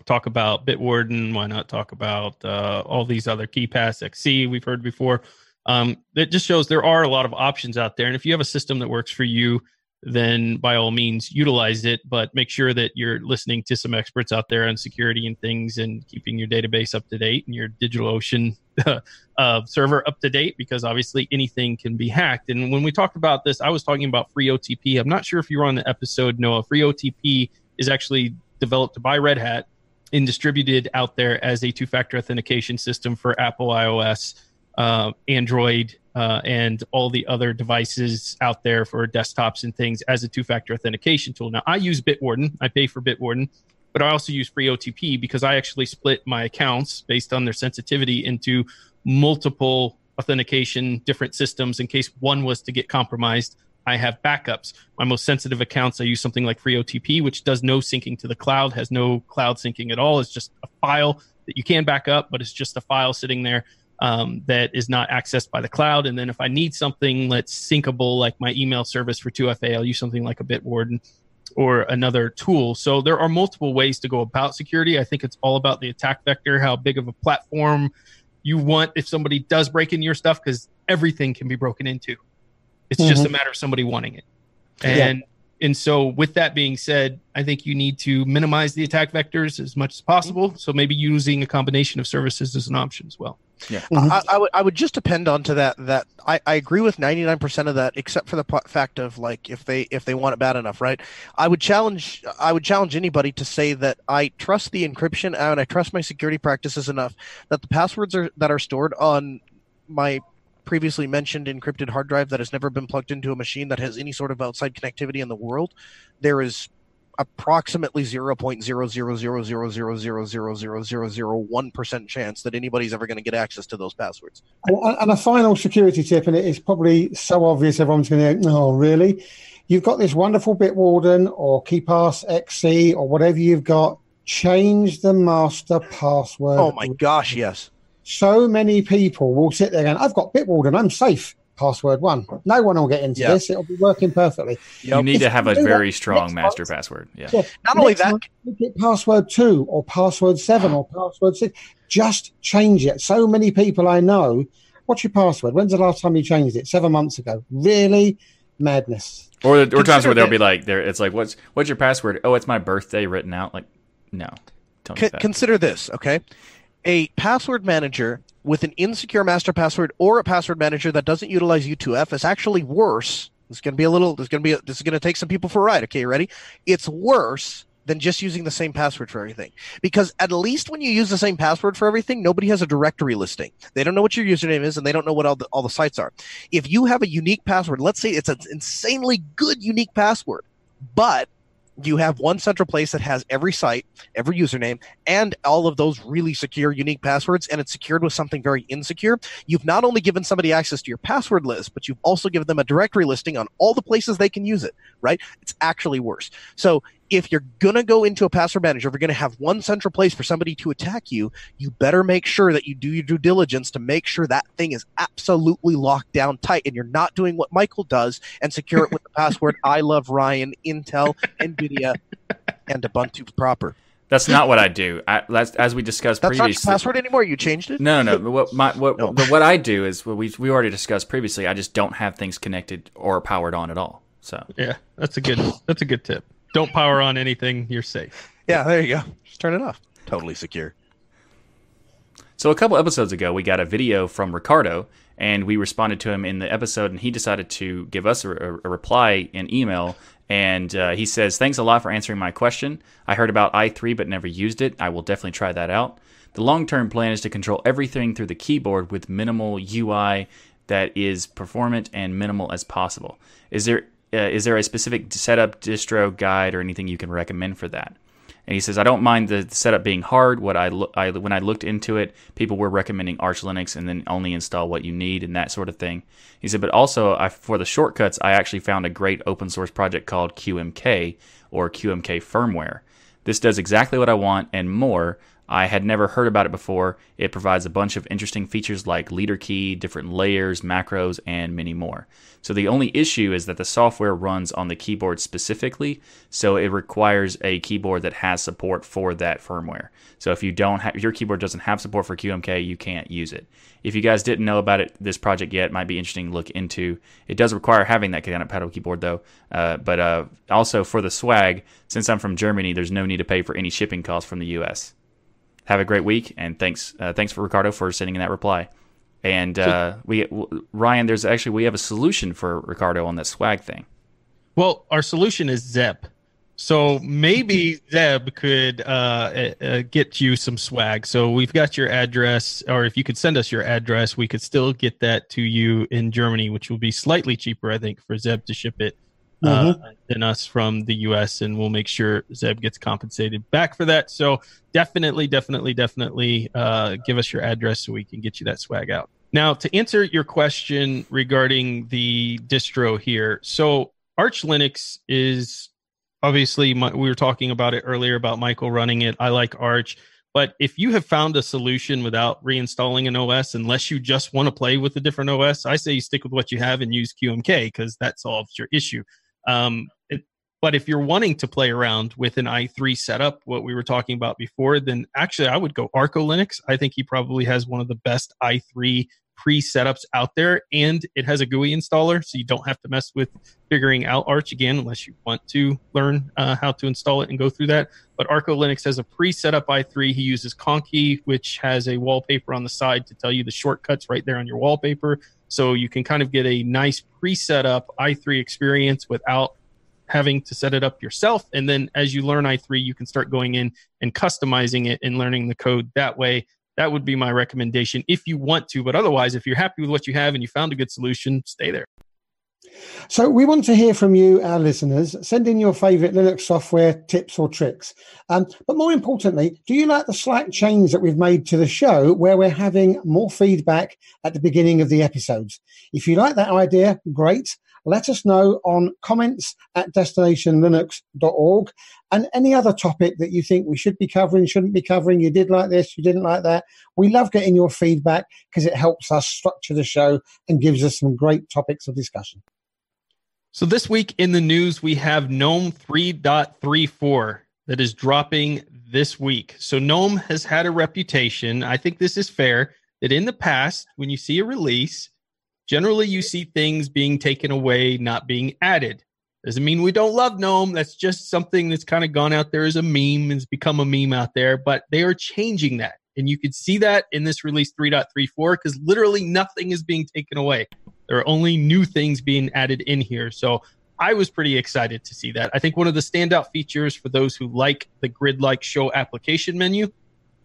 talk about Bitwarden? Why not talk about uh, all these other KeePass XC we've heard before? Um, it just shows there are a lot of options out there. And if you have a system that works for you, then by all means utilize it. But make sure that you're listening to some experts out there on security and things and keeping your database up to date and your DigitalOcean *laughs* uh, server up to date because obviously anything can be hacked. And when we talked about this, I was talking about free OTP. I'm not sure if you were on the episode, Noah. Free OTP is actually developed by Red Hat and distributed out there as a two factor authentication system for Apple iOS, uh, Android, uh, and all the other devices out there for desktops and things as a two factor authentication tool. Now, I use Bitwarden, I pay for Bitwarden. But I also use free OTP because I actually split my accounts based on their sensitivity into multiple authentication, different systems in case one was to get compromised. I have backups. My most sensitive accounts, I use something like Free OTP, which does no syncing to the cloud, has no cloud syncing at all. It's just a file that you can back up, but it's just a file sitting there um, that is not accessed by the cloud. And then if I need something that's syncable, like my email service for 2FA, I'll use something like a Bitwarden or another tool. So there are multiple ways to go about security. I think it's all about the attack vector, how big of a platform you want if somebody does break into your stuff, because everything can be broken into. It's just a matter of somebody wanting it. And and so with that being said, I think you need to minimize the attack vectors as much as possible. So maybe using a combination of services is an option as well. Mhm. I, I would I would just depend on to that that I, I agree with ninety nine percent of that except for the p- fact of like if they if they want it bad enough right I would challenge I would challenge anybody to say that I trust the encryption and I trust my security practices enough that the passwords are that are stored on my previously mentioned encrypted hard drive that has never been plugged into a machine that has any sort of outside connectivity in the world, there is approximately 0.00000000001% chance that anybody's ever going to get access to those passwords. And, and a final security tip, and it is probably so obvious everyone's going to go, oh, really? You've got this wonderful Bitwarden or KeePass XC or whatever you've got. Change the master password. Oh my gosh, yes. So many people will sit there and I've got Bitwarden, I'm safe. Password one. No one will get into Yeah. this. It'll be working perfectly. You need to have a If you do very strong master month- password. Yeah. Yeah. Not only that- month, make it password two or password seven or password six. Just change it. So many people I know. What's your password? When's the last time you changed it? Seven months ago. Really? Madness. Or, or times where they'll be like, there. It's like, what's what's your password? Oh, it's my birthday written out. Like, no, don't C- consider this, okay? A password manager with an insecure master password or a password manager that doesn't utilize U2F is actually worse. It's going to be a little. There's going to be. A, this is going to take some people for a ride. Okay, ready? It's worse than just using the same password for everything. Because at least when you use the same password for everything, nobody has a directory listing. They don't know what your username is, and they don't know what all the, all the sites are. If you have a unique password, let's say it's an insanely good unique password, but you have one central place that has every site, every username, and all of those really secure, unique passwords, and it's secured with something very insecure. You've not only given somebody access to your password list, but you've also given them a directory listing on all the places they can use it, right? It's actually worse. So if you're going to go into a password manager, if you're going to have one central place for somebody to attack you, you better make sure that you do your due diligence to make sure that thing is absolutely locked down tight and you're not doing what Michael does and secure it with the *laughs* password I love Ryan, Intel, NVIDIA, and Ubuntu proper. That's not what I do. I, that's, as we discussed That's not your previously. password anymore. You changed it. No, no, no. What my what No. the, what I do is what we we already discussed previously. I just don't have things connected or powered on at all. So Yeah, that's a good. That's a good tip. Don't power on anything. You're safe. Yeah, there you go. Just turn it off. Totally secure. So a couple episodes ago, we got a video from Ricardo, and we responded to him in the episode, and he decided to give us a, a- a reply in email. And uh, he says, "Thanks a lot for answering my question. I heard about i3 but never used it. I will definitely try that out. The long-term plan is to control everything through the keyboard with minimal UI that is performant and minimal as possible. Is there uh, is there a specific setup distro guide or anything you can recommend for that?" And he says, I don't mind the setup being hard. What I, lo- I when I looked into it, people were recommending Arch Linux and then only install what you need and that sort of thing. He said, but also I, for the shortcuts, I actually found a great open source project called QMK or QMK firmware. This does exactly what I want and more. I had never heard about it before. It provides a bunch of interesting features like leader key, different layers, macros, and many more. So the only issue is that the software runs on the keyboard specifically, so it requires a keyboard that has support for that firmware. So if you don't have your keyboard doesn't have support for QMK, you can't use it. If you guys didn't know about it, this project yet, might be interesting to look into. It does require having that kind paddle keyboard though. Uh, but uh, also for the swag, since I'm from Germany, there's no need to pay for any shipping costs from the U.S. Have a great week, and thanks uh, thanks for Ricardo for sending in that reply. And uh, we w- Ryan, there's actually we have a solution for Ricardo on that swag thing. Well, our solution is Zeb. So maybe Zeb could uh, uh, uh, get you some swag. So we've got your address, or if you could send us your address, we could still get that to you in Germany, which will be slightly cheaper, I think, for Zeb to ship it uh, than us from the U.S. And we'll make sure Zeb gets compensated back for that. So definitely, definitely, definitely uh, give us your address so we can get you that swag out. Now, to answer your question regarding the distro here, so Arch Linux is obviously my, we were talking about it earlier about Michael running it. I like Arch, but if you have found a solution without reinstalling an OS, unless you just want to play with a different OS, I say you stick with what you have and use QMK because that solves your issue. Um, it, but if you're wanting to play around with an i3 setup, what we were talking about before, then actually I would go Arco Linux. I think he probably has one of the best i3 pre setups out there, and it has a GUI installer, so you don't have to mess with figuring out Arch again unless you want to learn uh, how to install it and go through that. But Arco Linux has a pre set up i3. He uses Conky, which has a wallpaper on the side to tell you the shortcuts right there on your wallpaper. So you can kind of get a nice pre set up i3 experience without having to set it up yourself. And then as you learn i3, you can start going in and customizing it and learning the code that way. that would be my recommendation if you want to. But otherwise, if you're happy with what you have and you found a good solution, stay there. So we want to hear from you, our listeners. Send in your favorite Linux software tips or tricks. Um, but more importantly, do you like the slight change that we've made to the show where we're having more feedback at the beginning of the episodes? If you like that idea, great. Let us know on comments at destinationlinux.org and any other topic that you think we should be covering, shouldn't be covering. You did like this, you didn't like that. We love getting your feedback because it helps us structure the show and gives us some great topics of discussion. So this week in the news, we have GNOME 3.34 that is dropping this week. So GNOME has had a reputation. I think this is fair that in the past, when you see a release, generally you see things being taken away, not being added. Doesn't mean we don't love GNOME. That's just something that's kind of gone out there as a meme, has become a meme out there, but they are changing that. And you can see that in this release 3.34 because literally nothing is being taken away. There are only new things being added in here. So I was pretty excited to see that. I think one of the standout features for those who like the grid like show application menu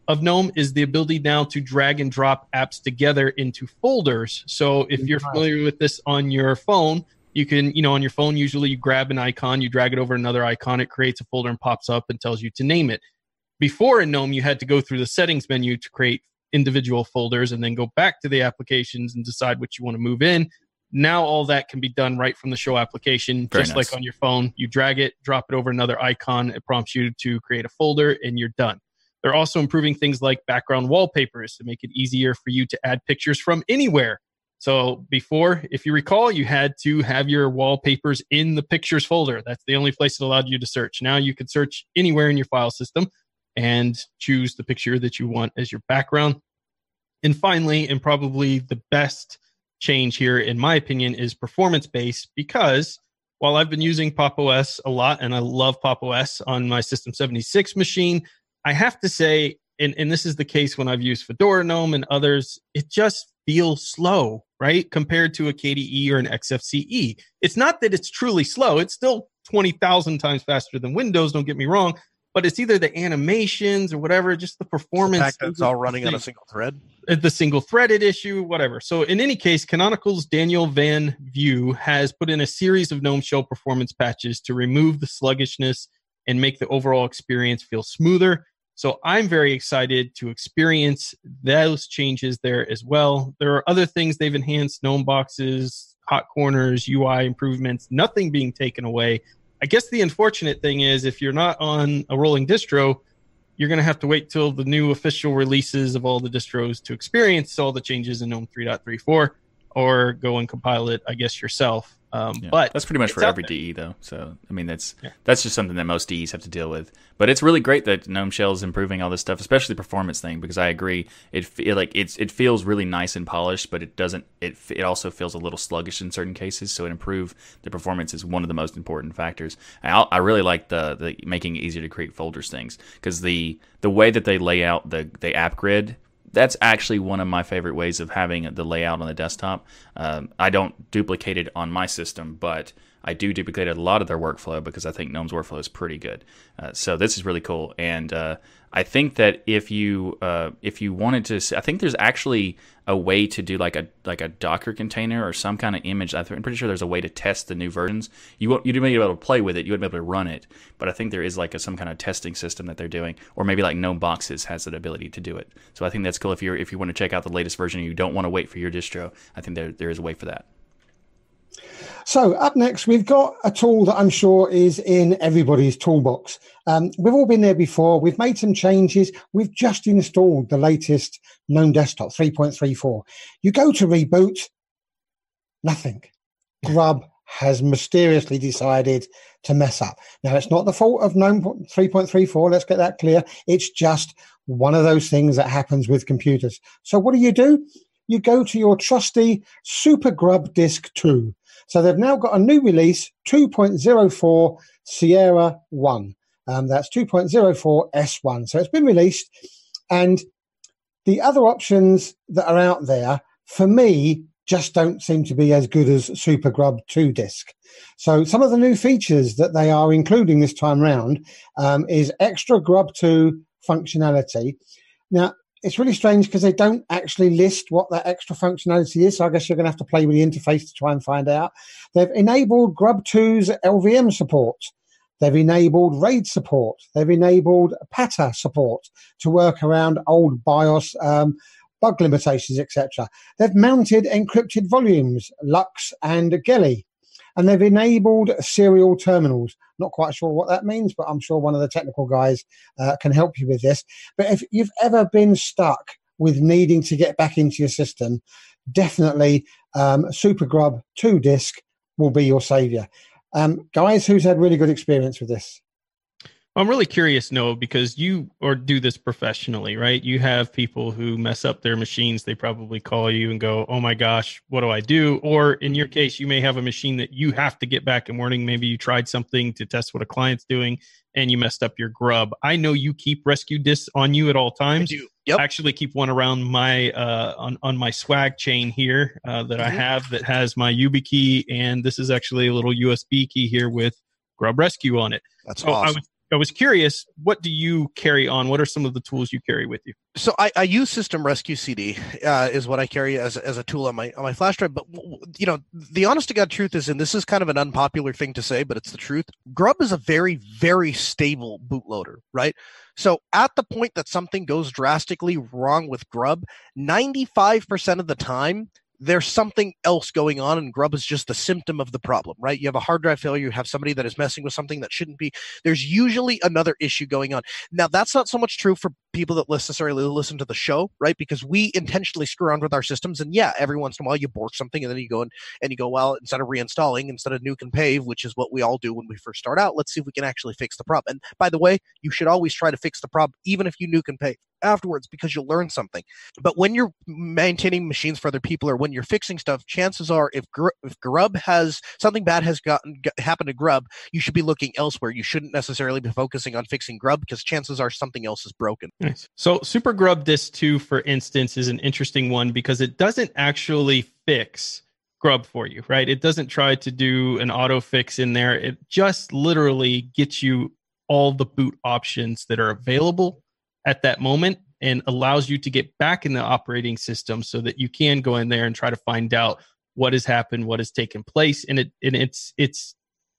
of GNOME is the ability now to drag and drop apps together into folders. So if you're familiar with this on your phone, you can, you know, on your phone, usually you grab an icon, you drag it over another icon, it creates a folder and pops up and tells you to name it. Before in GNOME, you had to go through the settings menu to create individual folders and then go back to the applications and decide what you want to move in. Now all that can be done right from the show application, Very just nice. like on your phone. You drag it, drop it over another icon. It prompts you to create a folder and you're done. They're also improving things like background wallpapers to make it easier for you to add pictures from anywhere. So before, if you recall, you had to have your wallpapers in the pictures folder. That's the only place it allowed you to search. Now you can search anywhere in your file system and choose the picture that you want as your background. And finally, and probably the best change here, in my opinion, is performance based because while I've been using Pop OS a lot and I love Pop OS on my System 76 machine, I have to say, and, and this is the case when I've used Fedora GNOME and others, it just feels slow, right? Compared to a KDE or an XFCE. It's not that it's truly slow, it's still 20,000 times faster than Windows, don't get me wrong, but it's either the animations or whatever, just the The performance. fact that it's all running on a single thread. uh, the single threaded issue, whatever. So, in any case, Canonical's Daniel van Vugt has put in a series of GNOME Shell performance patches to remove the sluggishness and make the overall experience feel smoother. So, I'm very excited to experience those changes there as well. There are other things they've enhanced GNOME boxes, hot corners, UI improvements, nothing being taken away. I guess the unfortunate thing is if you're not on a rolling distro, you're going to have to wait till the new official releases of all the distros to experience all the changes in GNOME 3.34 or go and compile it, I guess, yourself. Um, Yeah. But that's pretty much for every there. DE though. So I mean that's Yeah. that's just something that most DEs have to deal with. But it's really great that GNOME Shell is improving all this stuff, especially the performance thing. Because I agree, it like it's it feels really nice and polished, but it doesn't. It it also feels a little sluggish in certain cases. So it improve the performance is one of the most important factors. I, I really like the the making it easier to create folders things because the the way that they lay out the the app grid that's actually one of my favorite ways of having the layout on the desktop. Um, I don't duplicate it on my system, but I do duplicate a lot of their workflow because I think Gnome's workflow is pretty good. Uh, so this is really cool, and uh, I think that if you uh, if you wanted to, I think there's actually a way to do like a like a Docker container or some kind of image. I'm pretty sure there's a way to test the new versions. You won't you'd be able to play with it. You wouldn't be able to run it, but I think there is like a, some kind of testing system that they're doing, or maybe like Gnome Boxes has that ability to do it. So I think that's cool if you're if you want to check out the latest version and you don't want to wait for your distro. I think there there is a way for that. So up next, we've got a tool that I'm sure is in everybody's toolbox. Um, we've all been there before. We've made some changes. We've just installed the latest GNOME Desktop 3.34. You go to reboot, nothing. Grub has mysteriously decided to mess up. Now, it's not the fault of GNOME 3.34. Let's get that clear. It's just one of those things that happens with computers. So what do you do? You go to your trusty Super Grub Disk 2. So they've now got a new release, 2.04 Sierra 1. Um, that's 2.04 S1. So it's been released. And the other options that are out there, for me, just don't seem to be as good as Super Grub 2 disk. So some of the new features that they are including this time round um, is extra Grub 2 functionality. Now, it's really strange because they don't actually list what that extra functionality is. So I guess you're going to have to play with the interface to try and find out. They've enabled Grub2's LVM support. They've enabled RAID support. They've enabled PATA support to work around old BIOS um, bug limitations, etc. They've mounted encrypted volumes, LUKS and Geli. And they've enabled serial terminals. Not quite sure what that means, but I'm sure one of the technical guys uh, can help you with this. But if you've ever been stuck with needing to get back into your system, definitely um, SuperGrub 2 disk will be your savior. Um, guys, who's had really good experience with this? I'm really curious, Noah, because you or do this professionally, right? You have people who mess up their machines. They probably call you and go, "Oh my gosh, what do I do?" Or in your case, you may have a machine that you have to get back in morning. Maybe you tried something to test what a client's doing and you messed up your grub. I know you keep rescue discs on you at all times. I do. Yep. I actually keep one around my uh, on on my swag chain here uh, that I Mhm. have that has my YubiKey, and this is actually a little USB key here with Grub Rescue on it. That's So I awesome. was I was curious, what do you carry on? What are some of the tools you carry with you? so I, I use System Rescue CD uh, is what I carry as, as a tool on my on my flash drive. But you know, the honest to god truth is, and this is kind of an unpopular thing to say, but it's the truth. Grub is a very very stable bootloader, right? So at the point that something goes drastically wrong with Grub, ninety five percent of the time. There's something else going on, and Grub is just the symptom of the problem, right? You have a hard drive failure, you have somebody that is messing with something that shouldn't be. There's usually another issue going on. Now, that's not so much true for people that necessarily listen to the show, right? Because we intentionally screw around with our systems, and yeah, every once in a while you bork something, and then you go and, and you go, well, instead of reinstalling, instead of nuke and pave, which is what we all do when we first start out, let's see if we can actually fix the problem. And by the way, you should always try to fix the problem, even if you nuke and pave afterwards, because you'll learn something. But when you're maintaining machines for other people, or when you're fixing stuff, chances are, if, Gr- if Grub has something bad has gotten g- happened to Grub, you should be looking elsewhere. You shouldn't necessarily be focusing on fixing Grub because chances are something else is broken. Nice. So Super Grub Disk 2, for instance, is an interesting one because it doesn't actually fix Grub for you, right? It doesn't try to do an auto fix in there. It just literally gets you all the boot options that are available at that moment and allows you to get back in the operating system so that you can go in there and try to find out what has happened, what has taken place. And it and it's it's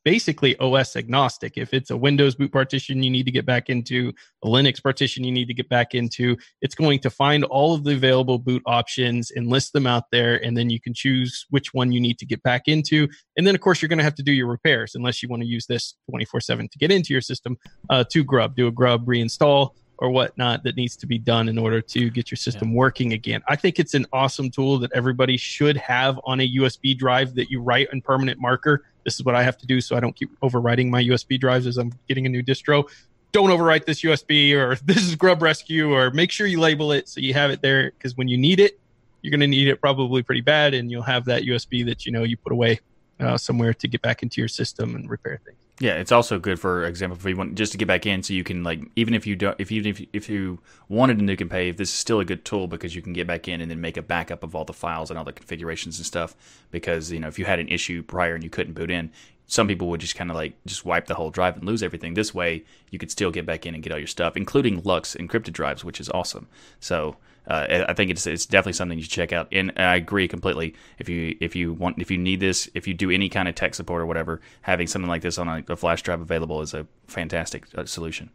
basically OS agnostic. If it's a Windows boot partition you need to get back into, a Linux partition you need to get back into, it's going to find all of the available boot options and list them out there. And then you can choose which one you need to get back into. And then, of course, you're going to have to do your repairs unless you want to use this 24 7 to get into your system uh, to grub, do a grub reinstall or whatnot that needs to be done in order to get your system working again. I think it's an awesome tool that everybody should have on a USB drive that you write in permanent marker. This is what I have to do so I don't keep overwriting my USB drives as I'm getting a new distro. Don't overwrite this USB or *laughs* this is Grub Rescue or make sure you label it so you have it there because when you need it, you're going to need it probably pretty bad and you'll have that USB that you know you put away uh, somewhere to get back into your system and repair things. Yeah, it's also good for example if you want just to get back in, so you can like even if you don't if you if, if you wanted to nuke and pave, this is still a good tool because you can get back in and then make a backup of all the files and all the configurations and stuff. Because you know if you had an issue prior and you couldn't boot in, some people would just kind of like just wipe the whole drive and lose everything. This way, you could still get back in and get all your stuff, including LUKS encrypted drives, which is awesome. So uh, I think it's it's definitely something you should check out. And I agree completely. If you if you want if you need this, if you do any kind of tech support or whatever, having something like this on a, a flash drive available is a fantastic uh, solution.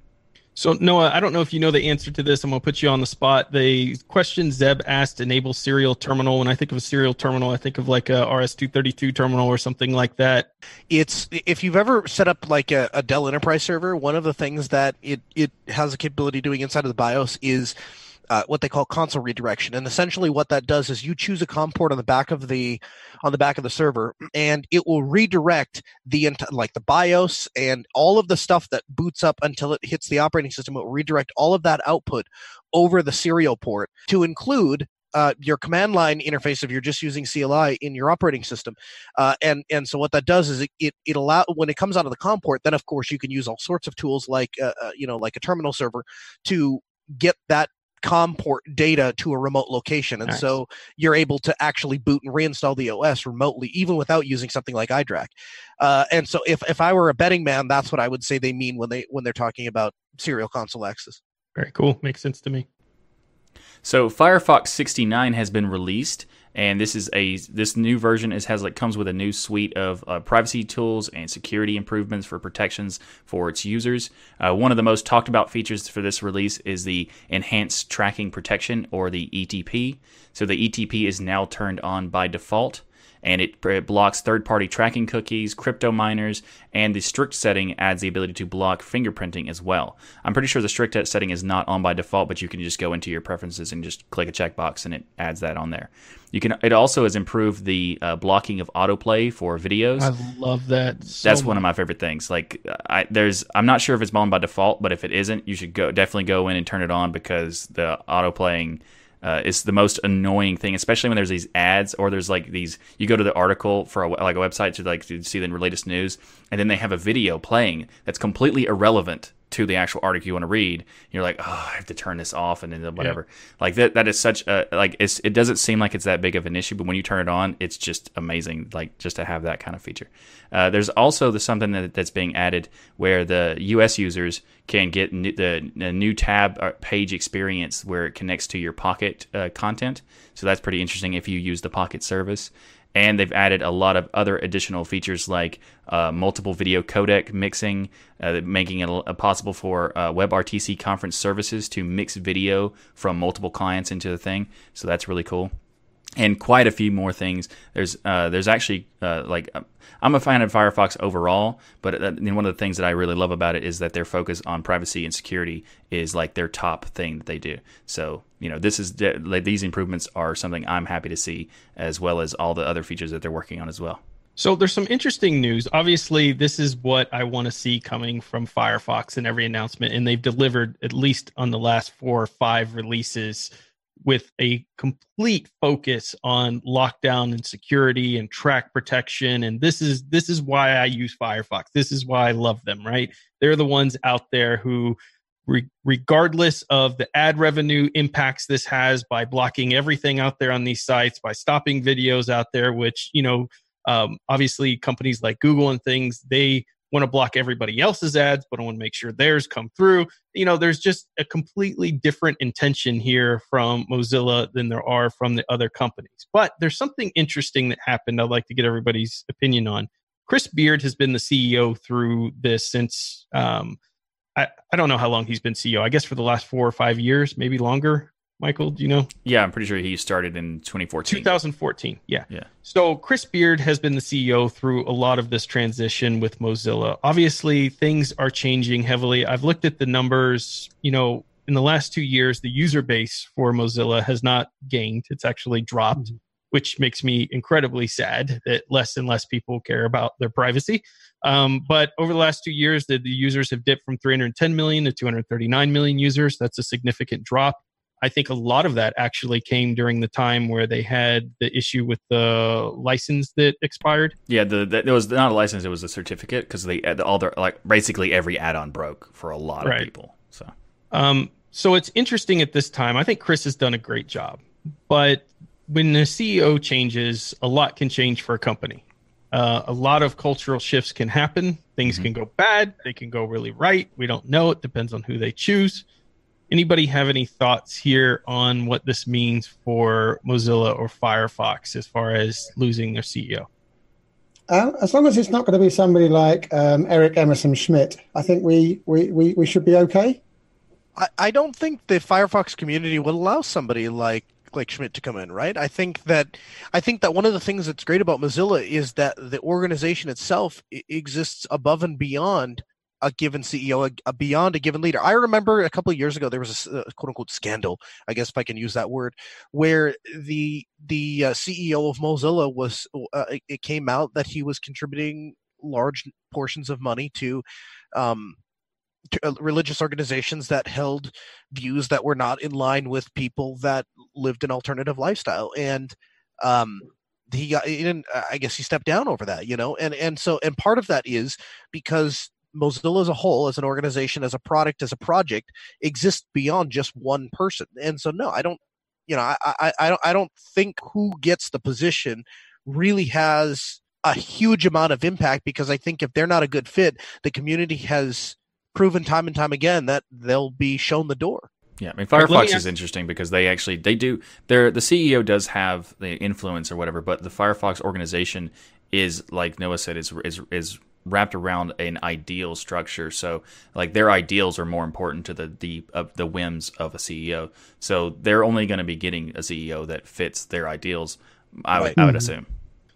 So Noah, I don't know if you know the answer to this. I'm gonna put you on the spot. The question Zeb asked enable serial terminal. When I think of a serial terminal, I think of like a RS-232 terminal or something like that. it's if you've ever set up like a, a Dell Enterprise server, one of the things that it it has a capability doing inside of the BIOS is uh, what they call console redirection, and essentially what that does is you choose a COM port on the back of the on the back of the server, and it will redirect the like the BIOS and all of the stuff that boots up until it hits the operating system. It will redirect all of that output over the serial port to include uh, your command line interface if you're just using CLI in your operating system. Uh, and and so what that does is it, it it allow when it comes out of the COM port, then of course you can use all sorts of tools like uh, uh, you know like a terminal server to get that COM port data to a remote location, and Nice. so you're able to actually boot and reinstall the OS remotely, even without using something like iDRAC. Uh, and so if if I were a betting man, that's what I would say they mean when they when they're talking about serial console access. Very cool. Makes sense to me. So Firefox 69 has been released, and this is a this new version is has like comes with a new suite of uh, privacy tools and security improvements for protections for its users. Uh, one of the most talked about features for this release is the enhanced tracking protection or the ETP. So the ETP is now turned on by default and it, it blocks third party tracking cookies, crypto miners, and the strict setting adds the ability to block fingerprinting as well. I'm pretty sure the strict setting is not on by default, but you can just go into your preferences and just click a checkbox and it adds that on there. You can. It also has improved the uh, blocking of autoplay for videos. I love that. So That's one of my favorite things. Like, I there's I'm not sure if it's on by default, but if it isn't, you should go definitely go in and turn it on because the autoplaying uh, is the most annoying thing, especially when there's these ads or there's like these. You go to the article for a, like a website to like to see the latest news, and then they have a video playing that's completely irrelevant to the actual article you want to read. You're like, oh, I have to turn this off and then whatever. Yeah. Like that. That is such a like. It's it doesn't seem like it's that big of an issue, but when you turn it on, it's just amazing. Like just to have that kind of feature. Uh, there's also the something that, that's being added where the U.S. users can get new, the, the, new tab uh, page experience where it connects to your Pocket uh, content. So that's pretty interesting if you use the Pocket service and they've added a lot of other additional features like uh, multiple video codec mixing, uh, making it uh, possible for uh, WebRTC conference services to mix video from multiple clients into the thing. So that's really cool and quite a few more things. There's uh, there's actually uh, like I'm a fan of Firefox overall, but uh, one of the things that I really love about it is that their focus on privacy and security is like their top thing that they do. So you know this is like, these improvements are something I'm happy to see, as well as all the other features that they're working on as well. So there's some interesting news. Obviously, this is what I want to see coming from Firefox in every announcement, and they've delivered at least on the last four or five releases with a complete focus on lockdown and security and track protection and this is this is why I use Firefox. This is why I love them, right? They're the ones out there who re- regardless of the ad revenue impacts this has by blocking everything out there on these sites, by stopping videos out there which, you know, um, obviously companies like Google and things, they want to block everybody else's ads, but I want to make sure theirs come through. You know, there's just a completely different intention here from Mozilla than there are from the other companies. But there's something interesting that happened I'd like to get everybody's opinion on. Chris Beard has been the CEO through this since um, I, I don't know how long he's been CEO. I guess for the last four or five years, maybe longer. Michael, do you know? Yeah, I'm pretty sure he started in 2014. 2014, yeah. Yeah. So Chris Beard has been the CEO through a lot of this transition with Mozilla. Obviously, things are changing heavily. I've looked at the numbers, you know, in the last 2 years the user base for Mozilla has not gained. It's actually dropped, mm-hmm. which makes me incredibly sad that less and less people care about their privacy. Um, but over the last 2 years the, the users have dipped from 310 million to 239 million users. That's a significant drop. I think a lot of that actually came during the time where they had the issue with the license that expired. Yeah, the, the it was not a license; it was a certificate because they all their like basically every add-on broke for a lot of people. So, um, so it's interesting at this time. I think Chris has done a great job, but when the CEO changes, a lot can change for a company. Uh, a lot of cultural shifts can happen. Things mm-hmm. can go bad. They can go really right. We don't know. It depends on who they choose anybody have any thoughts here on what this means for Mozilla or Firefox as far as losing their CEO? Uh, as long as it's not going to be somebody like um, Eric Emerson Schmidt, I think we, we, we, we should be okay. I, I don't think the Firefox community would allow somebody like like Schmidt to come in, right? I think that I think that one of the things that's great about Mozilla is that the organization itself exists above and beyond a given CEO, a, a beyond a given leader. I remember a couple of years ago there was a, a, quote unquote scandal, I guess if I can use that word, where the the uh, CEO of Mozilla was uh, it, it, came out that he was contributing large portions of money to. Um, uh, religious organizations that held views that were not in line with people that lived an alternative lifestyle and um, he got didn't i guess he stepped down over that you know and and so and part of that is because Mozilla as a whole, as an organization, as a product, as a project, exists beyond just one person. And so, no, I don't. You know, I, I, I don't. I don't think who gets the position really has a huge amount of impact because I think if they're not a good fit, the community has proven time and time again that they'll be shown the door. Yeah, I mean But let me Firefox is ask- interesting because they actually they do their the CEO does have the influence or whatever, but the Firefox organization is like Noah said is is is wrapped around an ideal structure. So like their ideals are more important to the the of the whims of a CEO. So they're only going to be getting a CEO that fits their ideals. I would, Right. I would assume.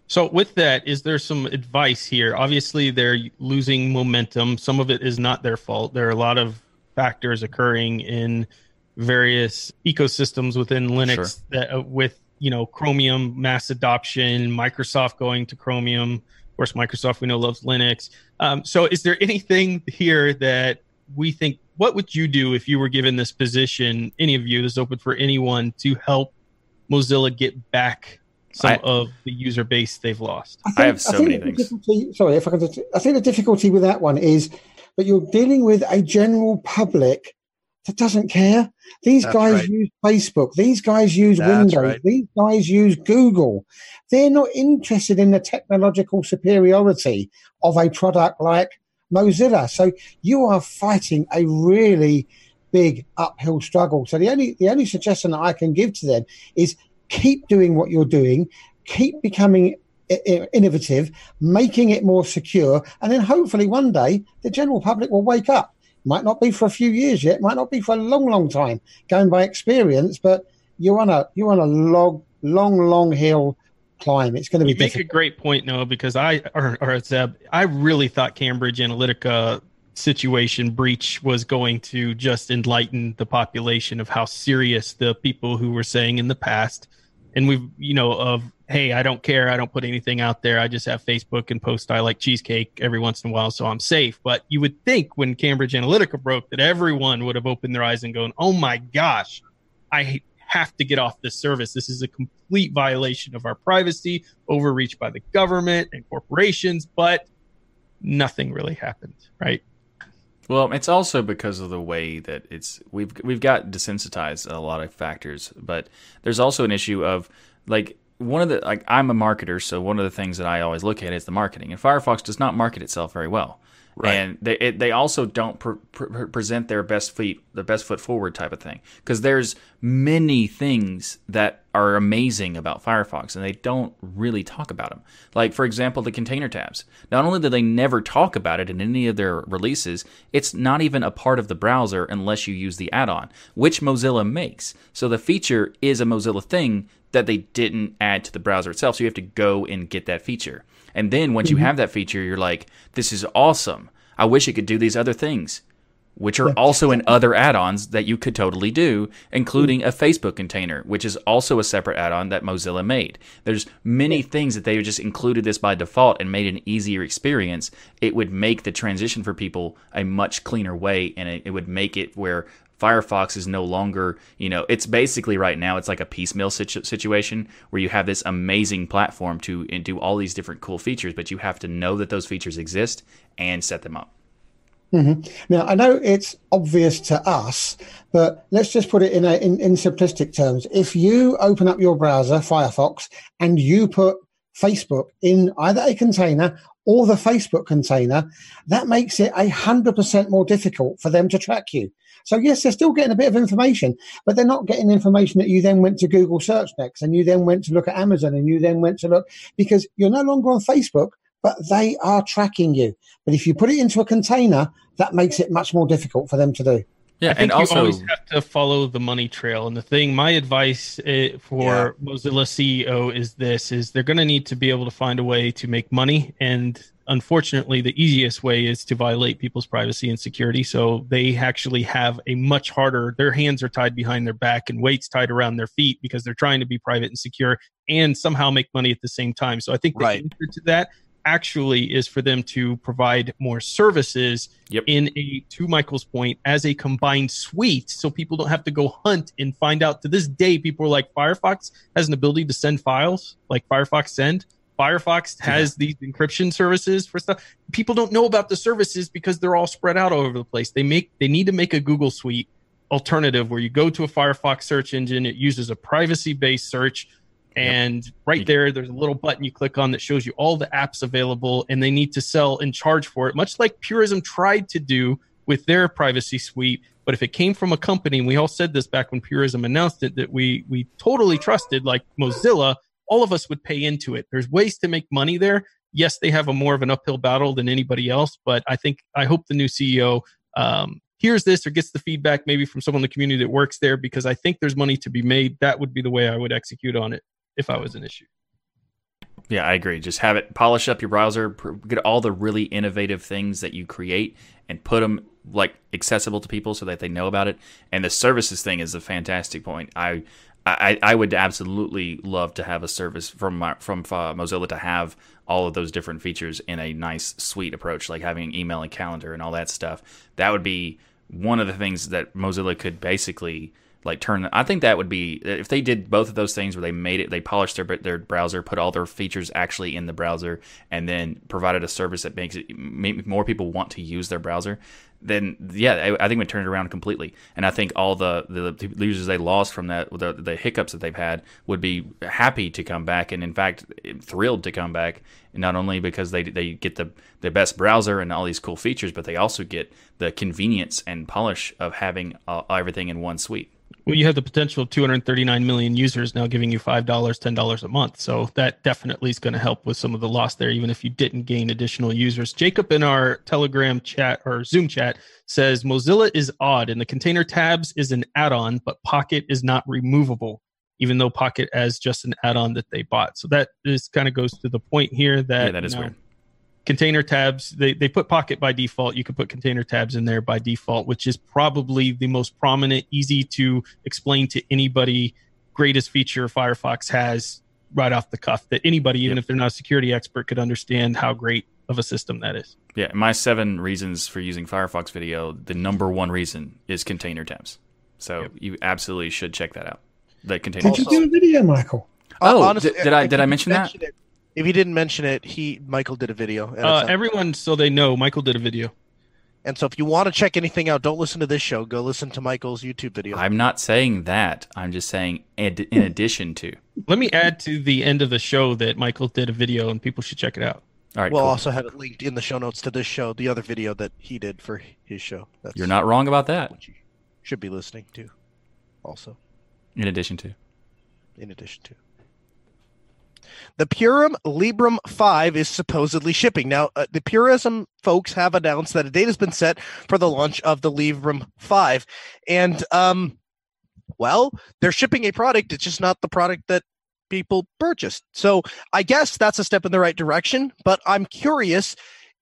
So, with that, is there some advice here? Obviously, they're losing momentum. Some of it is not their fault. There are a lot of factors occurring in various ecosystems within Linux Sure. that, uh, with you know Chromium mass adoption, Microsoft going to Chromium. Of course, Microsoft we know loves Linux. Um, so, is there anything here that we think? What would you do if you were given this position? Any of you? This is open for anyone to help Mozilla get back some I- of the user base they've lost. I have so many things. Sorry, if I can. just- I think the difficulty with that one is that you're dealing with a general public that doesn't care. These That's guys right. use Facebook. These guys use That's Windows. right. These guys use Google. They're not interested in the technological superiority of a product like Mozilla. So you are fighting a really big uphill struggle. So the only the only suggestion that I can give to them is keep doing what you're doing, keep becoming innovative, making it more secure, and then hopefully one day the general public will wake up. Might not be for a few years yet, might not be for a long, long time, going by experience, but you're on a you're on a long, long, long hill climb. It's going to be You make a great point, Noah, because I or, or Zeb, I really thought Cambridge Analytica situation breach was going to just enlighten the population of how serious the people who were saying in the past, and we've you know of hey, I don't care, I don't put anything out there, I just have Facebook and post I like cheesecake every once in a while, so I'm safe. But you would think when Cambridge Analytica broke that everyone would have opened their eyes and gone, oh my gosh, I have to get off this service. This is a complete violation of our privacy, overreach by the government and corporations, but nothing really happened, right? Well, it's also because of the way that it's we've we've got desensitized a lot of factors, but there's also an issue of like one of the like I'm a marketer, so one of the things that I always look at is the marketing, and Firefox does not market itself very well. Right. And they it, they also don't pre- pre- present their best feet, their best foot forward type of thing, because there's many things that are amazing about Firefox, and they don't really talk about them. Like for example, the container tabs. Not only do they never talk about it in any of their releases, it's not even a part of the browser unless you use the add-on, which Mozilla makes. So the feature is a Mozilla thing that they didn't add to the browser itself. So you have to go and get that feature. And then once you mm-hmm. have that feature, you're like, this is awesome. I wish it could do these other things, which are also in other add ons that you could totally do, including mm-hmm. a Facebook container, which is also a separate add on that Mozilla made. There's many things that they just included this by default and made an easier experience. It would make the transition for people a much cleaner way, and it, it would make it where Firefox is no longer, you know, it's basically right now, it's like a piecemeal situ- situation where you have this amazing platform to and do all these different cool features, but you have to know that those features exist and set them up. Mm-hmm. Now, I know it's obvious to us, but let's just put it in, a, in, in simplistic terms. If you open up your browser, Firefox, and you put Facebook in either a container or the Facebook container, that makes it a hundred percent more difficult for them to track you. So yes, they're still getting a bit of information, but they're not getting information that you then went to Google search next and you then went to look at Amazon and you then went to look because you're no longer on Facebook, but they are tracking you. But if you put it into a container, that makes it much more difficult for them to do. Yeah, I think and you also always have to follow the money trail. And the thing, my advice uh, for Mozilla CEO is this: is they're going to need to be able to find a way to make money. And unfortunately, the easiest way is to violate people's privacy and security. So they actually have a much harder. Their hands are tied behind their back and weights tied around their feet because they're trying to be private and secure and somehow make money at the same time. So I think the Right. answer to that actually is for them to provide more services Yep. in a to michael's point as a combined suite so people don't have to go hunt and find out. To this day people are like firefox has an ability to send files like firefox send. Firefox has these encryption services for stuff. People don't know about the services because they're all spread out all over the place. They make they need to make a google suite alternative where you go to a firefox search engine. It uses a privacy based search and right there there's a little button you click on that shows you all the apps available and they need to sell and charge for it much like purism tried to do with their privacy suite. But if it came from a company, and we all said this back when Purism announced it, that we we totally trusted, like Mozilla, all of us would pay into it. There's ways to make money there. Yes, they have a more of an uphill battle than anybody else, but I think I hope the new CEO um, hears this or gets the feedback maybe from someone in the community that works there because I think there's money to be made. That would be the way I would execute on it if I was an issue. Yeah, I agree. Just have it polish up your browser, get all the really innovative things that you create and put them like accessible to people so that they know about it. And the services thing is a fantastic point. I I, I would absolutely love to have a service from my, from uh, Mozilla to have all of those different features in a nice suite approach, like having email and calendar and all that stuff. That would be one of the things that Mozilla could basically like turn i think that would be if they did both of those things where they made it they polished their their browser put all their features actually in the browser and then provided a service that makes it make more people want to use their browser then yeah i, I think we turned it around completely. And i think all the, the, the users they lost from that the, the hiccups that they've had would be happy to come back and in fact thrilled to come back not only because they they get the the best browser and all these cool features but they also get the convenience and polish of having uh, everything in one suite well, you have the potential of 239 million users now giving you $5, $10 a month. So that definitely is going to help with some of the loss there, even if you didn't gain additional users. Jacob in our Telegram chat or Zoom chat says Mozilla is odd and the container tabs is an add on, but Pocket is not removable, even though Pocket as just an add on that they bought. So that is kind of goes to the point here that, yeah, that is weird container tabs. They, they put pocket by default. You can put container tabs in there by default which is probably the most prominent easy to explain to anybody greatest feature firefox has right off the cuff that anybody even yep. if they're not a security expert could understand how great of a system that is. Yeah my seven reasons for using firefox video the number one reason is container tabs. So yep. you absolutely should check that out. The container did you do a video michael? Oh Honestly, did, did i did i mention that? it if he didn't mention it, he Michael did a video. Uh, everyone, so they know, Michael did a video. And so, if you want to check anything out, don't listen to this show. Go listen to Michael's YouTube video. I'm not saying that. I'm just saying in addition to. Let me add to the end of the show that Michael did a video, and people should check it out. All right. We'll cool. also have it linked in the show notes to this show, the other video that he did for his show. That's You're not wrong about that. What you should be listening to, also. In addition to. In addition to. The Purism Librem 5 is supposedly shipping. Now, uh, the Purism folks have announced that a date has been set for the launch of the Librem 5. And, um, well, they're shipping a product. It's just not the product that people purchased. So I guess that's a step in the right direction. But I'm curious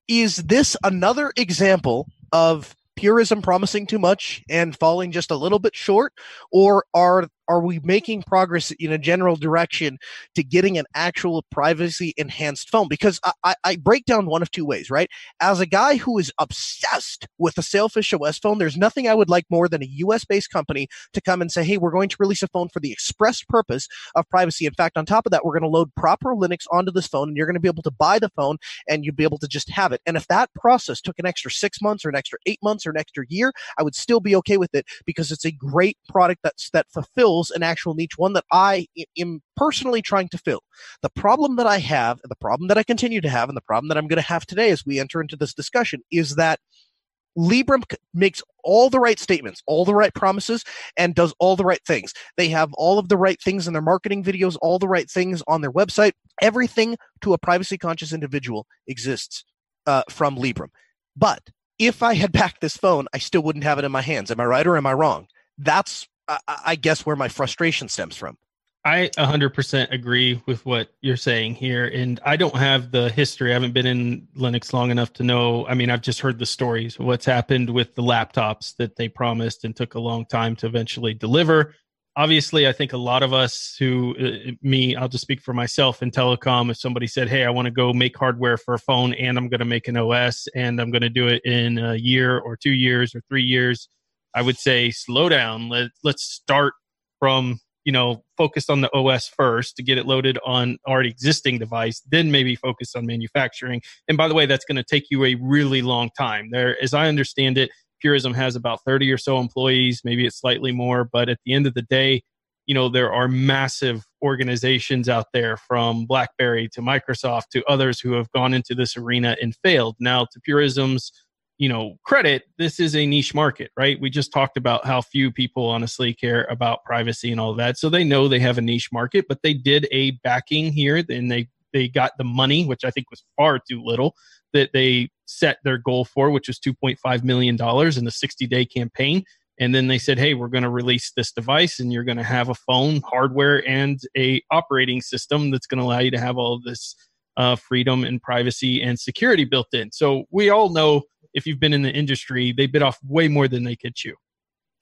is this another example of purism promising too much and falling just a little bit short or are are we making progress in a general direction to getting an actual privacy enhanced phone? Because I, I, I, break down one of two ways, right? As a guy who is obsessed with a Sailfish OS phone, there's nothing I would like more than a US based company to come and say, hey, we're going to release a phone for the express purpose of privacy. In fact, on top of that, we're going to load proper Linux onto this phone and you're going to be able to buy the phone and you'll be able to just have it. And if that process took an extra six months or an extra eight months or an extra year, I would still be okay with it because it's a great product that's, that fulfills fills an actual niche, one that I am personally trying to fill. The problem that I have, and the problem that I continue to have, and the problem that I'm going to have today as we enter into this discussion is that Librem makes all the right statements, all the right promises, and does all the right things. They have all of the right things in their marketing videos, all the right things on their website. Everything to a privacy conscious individual exists uh, from Librem. But if I had *laughs* backed this phone, I still wouldn't have it in my hands. Am I right or am I wrong? That's I, I guess where my frustration stems from. I 100% agree with what you're saying here. And I don't have the history. I haven't been in Linux long enough to know. I mean, I've just heard the stories, what's happened with the laptops that they promised and took a long time to eventually deliver. Obviously, I think a lot of us who, uh, me, I'll just speak for myself in telecom. If somebody said, Hey, I want to go make hardware for a phone and I'm going to make an OS and I'm going to do it in a year or two years or three years, I would say slow down. Let let's start from you know focus on the OS first to get it loaded on already existing device, then maybe focus on manufacturing. And by the way, that's going to take you a really long time. There, as I understand it, Purism has about 30 or so employees, maybe it's slightly more, but at the end of the day, you know there are massive organizations out there from blackberry to microsoft to others who have gone into this arena and failed now to purism's you know credit this is a niche market right? We just talked about how few people honestly care about privacy and all that. So they know they have a niche market but they did a backing here and they they got the money which i think was far too little that they set their goal for which was 2.5 million dollars in the 60 day campaign. And then they said hey we're going to release this device and you're going to have a phone hardware and a operating system that's going to allow you to have all this uh, freedom and privacy and security built in. So we all know if you've been in the industry, they bit off way more than they could chew.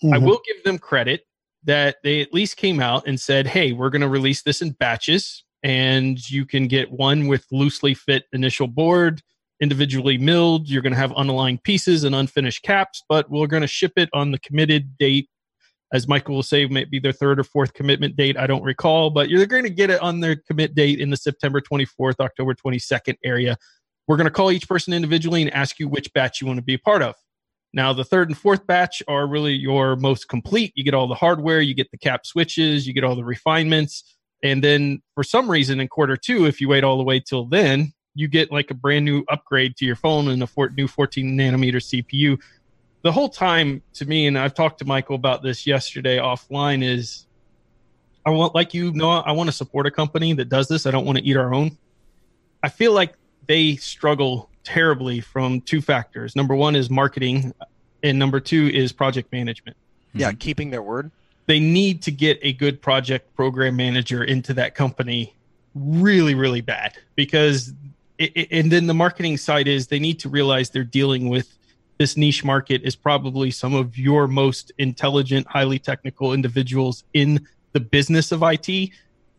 Mm-hmm. I will give them credit that they at least came out and said, hey, we're going to release this in batches, and you can get one with loosely fit initial board, individually milled. You're going to have unaligned pieces and unfinished caps, but we're going to ship it on the committed date. As Michael will say, maybe their third or fourth commitment date. I don't recall, but you're going to get it on their commit date in the September 24th, October 22nd area. We're going to call each person individually and ask you which batch you want to be a part of. Now, the third and fourth batch are really your most complete. You get all the hardware, you get the cap switches, you get all the refinements. And then for some reason in quarter two, if you wait all the way till then, you get like a brand new upgrade to your phone and a for- new 14 nanometer CPU. The whole time to me, and I've talked to Michael about this yesterday offline, is I want, like you know, I want to support a company that does this. I don't want to eat our own. I feel like they struggle terribly from two factors. Number one is marketing, and number two is project management. Yeah, mm-hmm. keeping their word. They need to get a good project program manager into that company really, really bad because, it, it, and then the marketing side is they need to realize they're dealing with this niche market is probably some of your most intelligent, highly technical individuals in the business of IT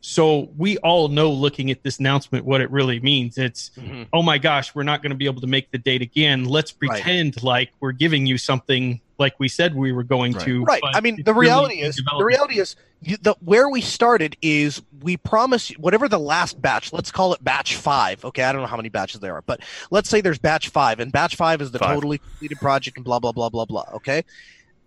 so we all know looking at this announcement what it really means. It's, mm-hmm. oh my gosh, we're not going to be able to make the date again. Let's pretend right. like we're giving you something like we said we were going right. to. Right. I mean, the reality really is, the reality is, the where we started is we promise whatever the last batch. Let's call it batch five. Okay, I don't know how many batches there are, but let's say there's batch five, and batch five is the five. totally completed project, and blah blah blah blah blah. Okay.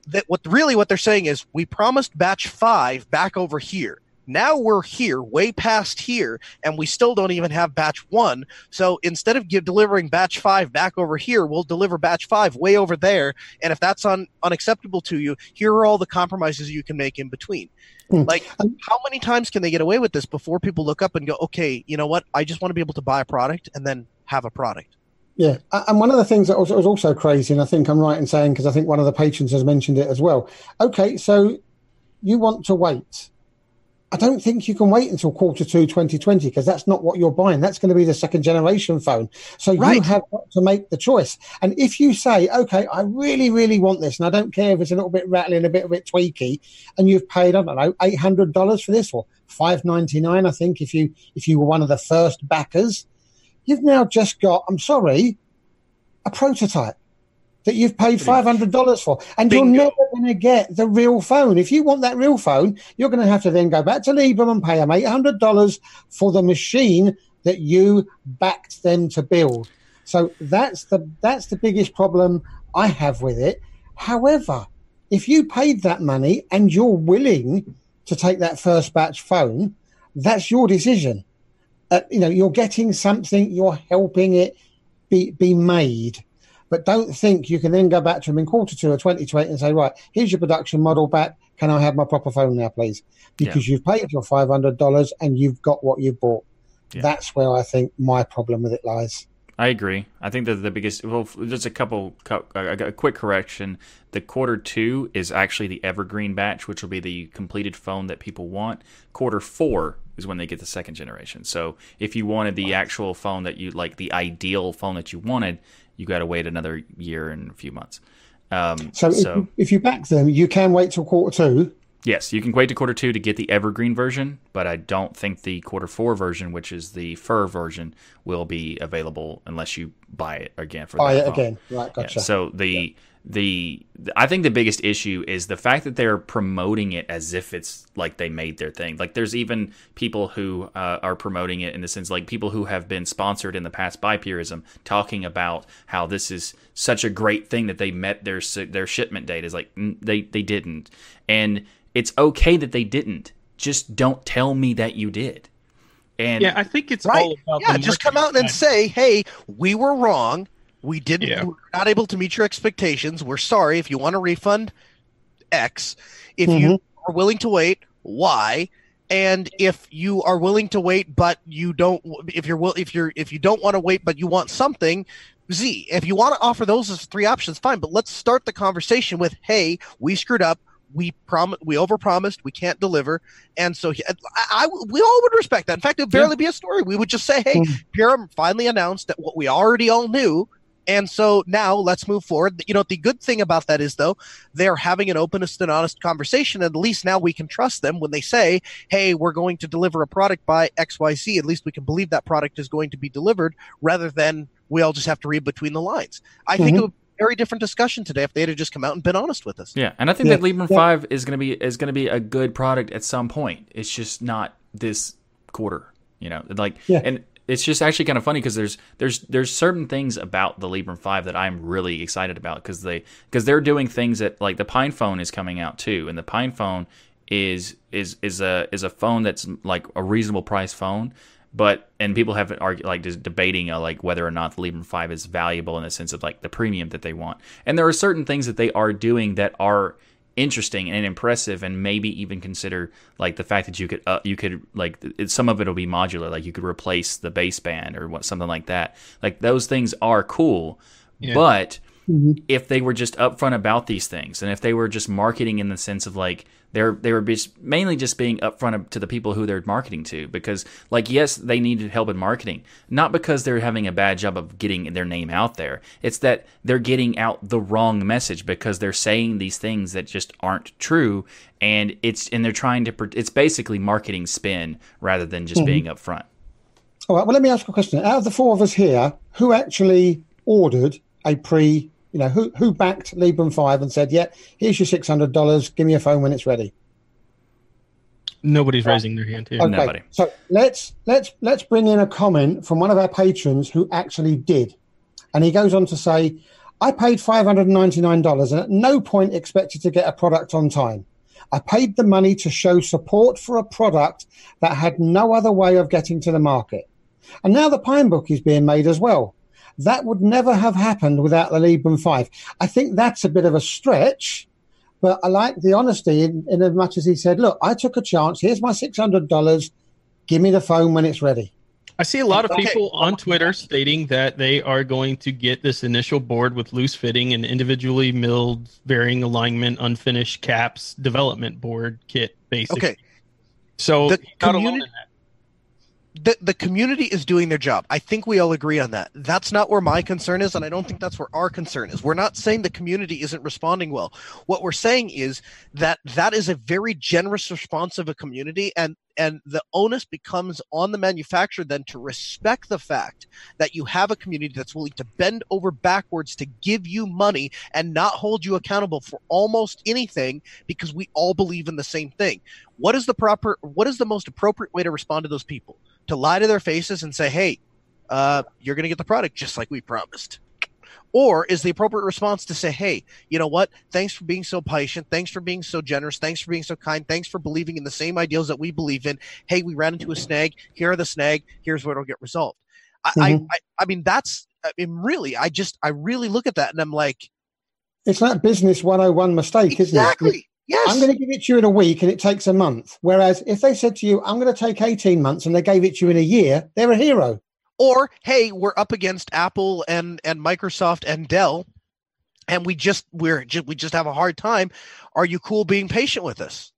That what really what they're saying is we promised batch five back over here now we're here, way past here, and we still don't even have batch one. So instead of give, delivering batch five back over here, we'll deliver batch five way over there. And if that's un, unacceptable to you, here are all the compromises you can make in between. Hmm. Like, how many times can they get away with this before people look up and go, okay, you know what? I just want to be able to buy a product and then have a product. Yeah, and one of the things that was, was also crazy, and I think I'm right in saying because I think one of the patrons has mentioned it as well. Okay, so you want to wait I don't think you can wait until quarter two 2020 because that's not what you're buying. That's going to be the second generation phone. So right. you have got to make the choice. And if you say, okay, I really, really want this, and I don't care if it's a little bit rattling, a bit, a bit tweaky, and you've paid, I don't know, $800 for this or 599 I think, if you, if you were one of the first backers, you've now just got, I'm sorry, a prototype that you've paid five hundred dollars for, and Bingo. you're never going to get the real phone. If you want that real phone, you're going to have to then go back to Librem and pay them eight hundred dollars for the machine that you backed them to build. So that's the that's the biggest problem I have with it. However, if you paid that money and you're willing to take that first batch phone, that's your decision. Uh, you know, you're getting something, you're helping it be be made. But don't think you can then go back to them in quarter two of 2020 and say, right, here's your production model back. Can I have my proper phone now, please? Because yeah. you've paid your $500 and you've got what you bought. Yeah. That's where I think my problem with it lies. I agree. I think that the biggest, well, just a couple, a quick correction. The quarter two is actually the evergreen batch, which will be the completed phone that people want. Quarter four is when they get the second generation. So if you wanted the actual phone that you like, the ideal phone that you wanted, you got to wait another year and a few months. Um, so, so if, you, if, you back them, you can wait till quarter two. Yes, you can wait to quarter two to get the evergreen version, but I don't think the quarter four version, which is the Fir version, will be available unless you buy it again for buy it phone. again. Right, gotcha. Yeah, so the yeah the I think the biggest issue is the fact that they're promoting it as if it's like they made their thing. Like there's even people who uh, are promoting it in the sense like people who have been sponsored in the past by Purism talking about how this is such a great thing that they met their their shipment date is like mm, they they didn't, and it's okay that they didn't. Just don't tell me that you did. And yeah, I think it's right. all about yeah. Just come out and say, "Hey, we were wrong." We didn't. Yeah. We were not able to meet your expectations. We're sorry. If you want a refund, X. If you are willing to wait, Y. And if you are willing to wait, but you don't, if you're will, if you're, if you don't want to wait, but you want something, Z. If you want to offer those as three options, fine. But let's start the conversation with, "Hey, we screwed up. We prom, we overpromised. We can't deliver." And so, he- I, I, we all would respect that. In fact, it would barely be a story. We would just say, "Hey, Mhm. Pure finally announced that what we already all knew." And so now let's move forward. You know, the good thing about that is, though, they're having an openest and honest conversation. And at least now we can trust them when they say, hey, we're going to deliver a product by XYZ. At least we can believe that product is going to be delivered rather than we all just have to read between the lines. I think Mhm. it would be a very different discussion today if they had just come out and been honest with us. Yeah, and I think Yeah, that Librem yeah. Five is gonna be is gonna be a good product at some point. It's just not this quarter, you know. Like, Yeah. and it's just actually kind of funny because there's there's there's certain things about the Librem Five that I'm really excited about because they because they're doing things that like the Pine Phone is coming out too, and the Pine Phone is is is a is a phone that's like a reasonable price phone. But and people have argue like just debating uh, like whether or not the Librem Five is valuable in the sense of like the premium that they want. And there are certain things that they are doing that are interesting and impressive, and maybe even consider like the fact that you could uh, you could like it, some of it will be modular, like you could replace the baseband or what something like that. Like those things are cool, Yeah. but Mhm. if they were just upfront about these things and if they were just marketing in the sense of like they're they were just mainly just being upfront to the people who they're marketing to because like yes they needed help in marketing not because they're having a bad job of getting their name out there it's that they're getting out the wrong message because they're saying these things that just aren't true and it's and they're trying to it's basically marketing spin rather than just being upfront All right. Well, let me ask a question. Out of the four of us here, who actually ordered a pre? You know, who who backed Librem Five and said, "Yeah, here's your six hundred dollars. Give me a phone when it's ready." Nobody's raising their hand here. Okay. Nobody. So let's let's let's bring in a comment from one of our patrons who actually did, and he goes on to say, "I paid five hundred and ninety nine dollars and at no point expected to get a product on time. I paid the money to show support for a product that had no other way of getting to the market, and now the Pine Book is being made as well." That would never have happened without the Librem 5. I think that's a bit of a stretch, but I like the honesty in, in as much as he said, Look, I took a chance. Here's my $600. Give me the phone when it's ready. I see a lot of Okay. people on Twitter stating that they are going to get this initial board with loose fitting and individually milled, varying alignment, unfinished caps development board kit, basically. Okay. So The not alone communi- in that. The the community is doing their job. I think we all agree on that. That's not where my concern is, and I don't think that's where our concern is. We're not saying the community isn't responding well. What we're saying is that that is a very generous response of a community, and and the onus becomes on the manufacturer then to respect the fact that you have a community that's willing to bend over backwards to give you money and not hold you accountable for almost anything because we all believe in the same thing. What is the proper? What is the most appropriate way to respond to those people? To lie to their faces and say, "Hey, uh, you're going to get the product just like we promised," or is the appropriate response to say, "Hey, you know what? Thanks for being so patient. Thanks for being so generous. Thanks for being so kind. Thanks for believing in the same ideals that we believe in. Hey, we ran into a snag. Here are the snag. Here's where it'll get resolved." I, I, I, I mean, that's. I mean, really, I just, I really look at that and I'm like, It's like business 101 mistake, isn't it? Exactly. Yes. I'm going to give it to you in a week and it takes a month. Whereas if they said to you, I'm going to take 18 months and they gave it to you in a year, they're a hero. or hey we're up against apple and and microsoft and dell and we just we're ju- we just have a hard time are you cool being patient with us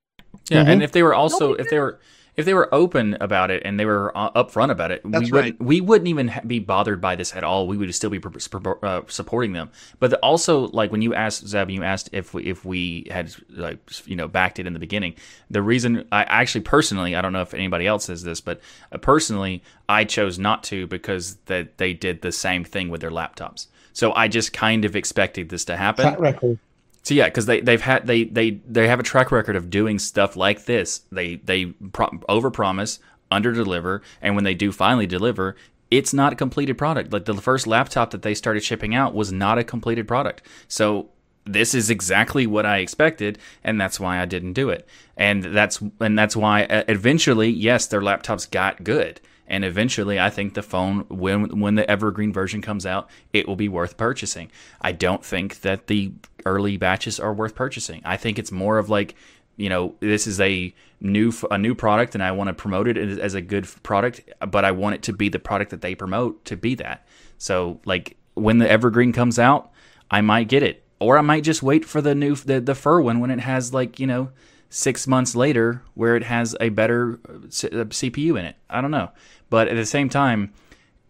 Yeah, Mhm. and if they were also if they were if they were open about it and they were uh, upfront about it, That's we wouldn't we wouldn't even be bothered by this at all. We would still be pr- pr- uh, supporting them. But the, also, like when you asked Zeb, you asked if we, if we had like you know backed it in the beginning. The reason I actually personally, I don't know if anybody else says this, but uh, personally, I chose not to because that they did the same thing with their laptops. So I just kind of expected this to happen. Track record. So yeah, because they they've had they they they have a track record of doing stuff like this. They they pro- overpromise, underdeliver, and when they do finally deliver, it's not a completed product. Like the first laptop that they started shipping out was not a completed product. So this is exactly what I expected, and that's why I didn't do it. And that's and that's why uh, eventually, yes, their laptops got good. And eventually, I think the phone, when when the evergreen version comes out, it will be worth purchasing. I don't think that the early batches are worth purchasing. I think it's more of like, you know, this is a new a new product, and I want to promote it as a good product, but I want it to be the product that they promote to be that. So, like when the evergreen comes out, I might get it, or I might just wait for the new the, the Fir one when it has like you know six months later where it has a better uh, C- uh, CPU in it. I don't know, but at the same time,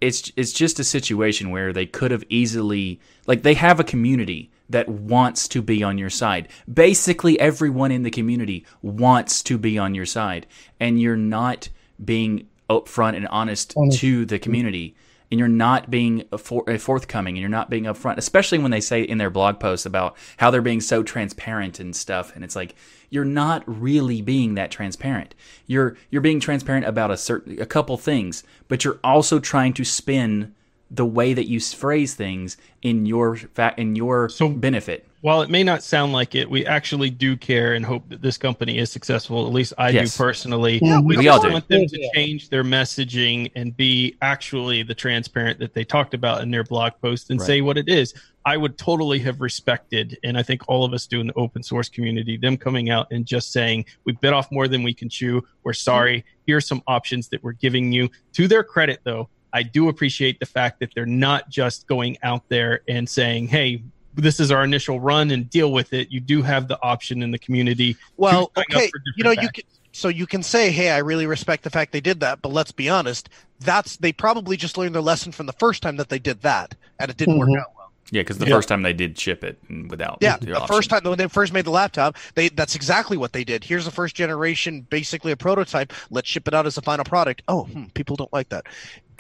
it's it's just a situation where they could have easily like they have a community that wants to be on your side. Basically, everyone in the community wants to be on your side, and you're not being upfront and honest Honest. to the community and you're not being for, forthcoming and you're not being upfront, especially when they say in their blog posts about how they're being so transparent and stuff. And it's like you're not really being that transparent. You're you're being transparent about a certain a couple things, but you're also trying to spin the way that you phrase things in your fa- in your So- benefit. While it may not sound like it, we actually do care and hope that this company is successful. At least I Yes. do personally. Yeah, we we just all do. want them to change their messaging and be actually the transparent that they talked about in their blog post and Right. say what it is. I would totally have respected, and I think all of us do in the open source community, them coming out and just saying, we bit off more than we can chew. We're sorry. Here are some options that we're giving you. To their credit, though, I do appreciate the fact that they're not just going out there and saying, hey, this is our initial run and deal with it. You do have the option in the community. Well, okay, you know, you can, so you can say, "Hey, I really respect the fact they did that," but let's be honest, that's they probably just learned their lesson from the first time that they did that, and it didn't Mhm. work out well. Yeah, because the Yeah. first time they did ship it without Yeah, the the first time when they first made the laptop, they that's exactly what they did. Here's the first generation, basically a prototype. Let's ship it out as a final product. Oh, hmm, people don't like that.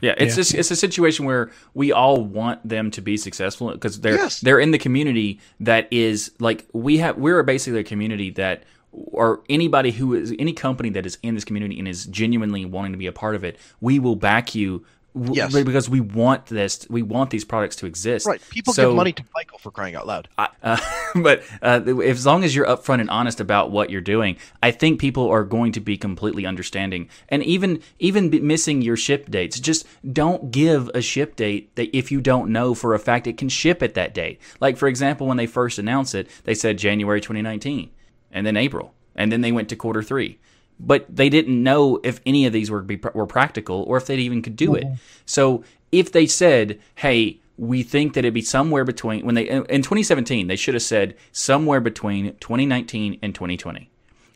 Yeah, it's Yeah. just it's a situation where we all want them to be successful because they're Yes. they're in the community that is like we have we're basically a community that or anybody who is any company that is in this community and is genuinely wanting to be a part of it, we will back you w- Yes. because we want this we want these products to exist. Right? People So- give money to Michael for crying out loud. I- uh, *laughs* but uh, as long as you're upfront and honest about what you're doing, I think people are going to be completely understanding. And even even missing your ship dates, just don't give a ship date that if you don't know for a fact it can ship at that date. Like for example, when they first announced it, they said January 2019, and then April, and then they went to quarter three. But they didn't know if any of these were be, were practical or if they even could do it. Mm-hmm. So if they said, "Hey," we think that it'd be somewhere between when they in 2017 they should have said somewhere between 2019 and 2020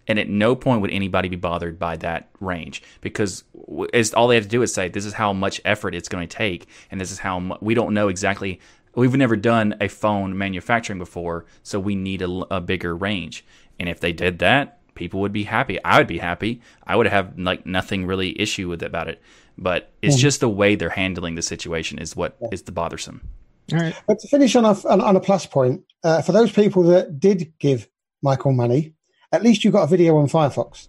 and at no point would anybody be bothered by that range because it's, all they have to do is say this is how much effort it's going to take and this is how mu- we don't know exactly we've never done a phone manufacturing before so we need a bigger range. And if they did that people would be happy i would be happy i would have like nothing really issue with about it but it's just the way they're handling the situation is what is the bothersome All right. But to finish on a, on, on a plus point, uh, for those people that did give Michael money, at least you got a video on Firefox.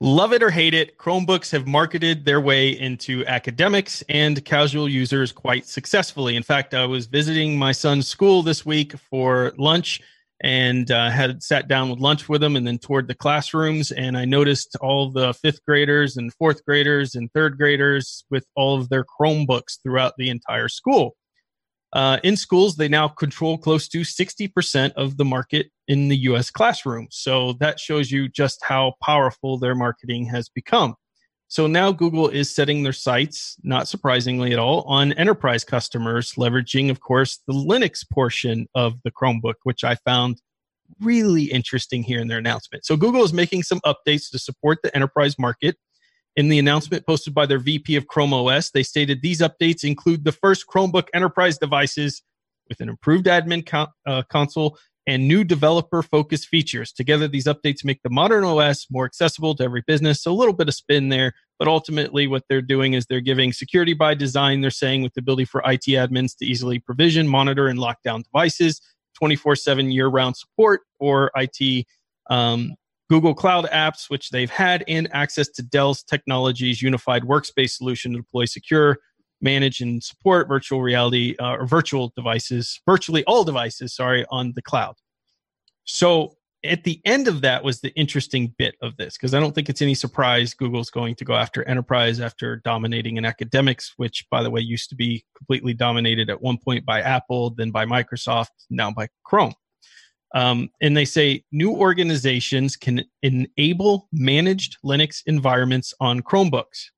Love it or hate it, Chromebooks have marketed their way into academics and casual users quite successfully. In fact, I was visiting my son's school this week for lunch and uh, had sat down with lunch with them and then toured the classrooms. And I noticed all the fifth graders and fourth graders and third graders with all of their Chromebooks throughout the entire school. Uh, in schools, they now control close to 60% of the market in the US classroom. So that shows you just how powerful their marketing has become. So now Google is setting their sights, not surprisingly at all, on enterprise customers, leveraging, of course, the Linux portion of the Chromebook, which I found really interesting here in their announcement. So Google is making some updates to support the enterprise market. In the announcement posted by their VP of Chrome OS, they stated these updates include the first Chromebook enterprise devices with an improved admin co- uh, console and new developer focused features. Together, these updates make the modern OS more accessible to every business. So, a little bit of spin there, but ultimately, what they're doing is they're giving security by design, they're saying, with the ability for IT admins to easily provision, monitor, and lock down devices, 24 7 year round support for IT. Um, Google Cloud apps, which they've had, and access to Dell's Technologies unified workspace solution to deploy secure, manage, and support virtual reality uh, or virtual devices, virtually all devices, sorry, on the cloud. So, at the end of that was the interesting bit of this because I don't think it's any surprise Google's going to go after enterprise after dominating in academics, which, by the way, used to be completely dominated at one point by Apple, then by Microsoft, now by Chrome. Um, and they say new organizations can enable managed Linux environments on Chromebooks.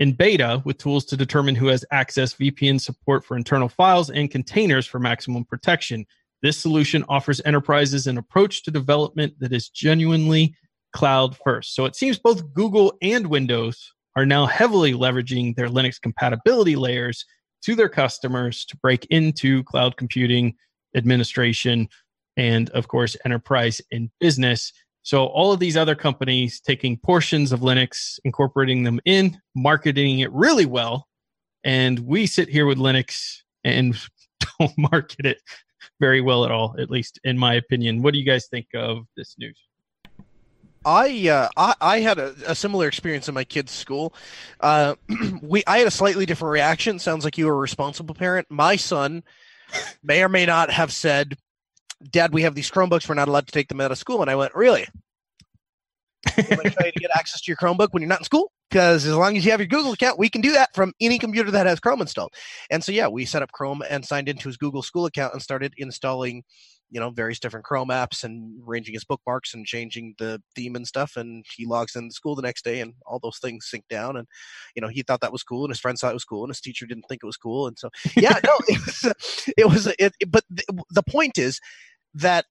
In beta, with tools to determine who has access, VPN support for internal files, and containers for maximum protection. This solution offers enterprises an approach to development that is genuinely cloud first. So it seems both Google and Windows are now heavily leveraging their Linux compatibility layers to their customers to break into cloud computing, administration, and of course, enterprise and business. So all of these other companies taking portions of Linux, incorporating them in, marketing it really well. And we sit here with Linux and *laughs* don't market it very well at all, at least in my opinion. What do you guys think of this news? I, uh, I I had a, a, similar experience in my kid's school. Uh, *clears throat* we I had a slightly different reaction. Sounds like you were a responsible parent. My son may or may not have said, "Dad, we have these Chromebooks. We're not allowed to take them out of school." And I went, "Really? Going to try to get access to your Chromebook when you're not in school?" because as long as you have your Google account, we can do that from any computer that has Chrome installed. And so, yeah, we set up Chrome and signed into his Google School account and started installing, you know, various different Chrome apps and arranging his bookmarks and changing the theme and stuff. And he logs into school the next day and all those things sync down. And, you know, he thought that was cool and his friends thought it was cool and his teacher didn't think it was cool. And so, yeah, no, it was, *laughs* it was, it, but the point is that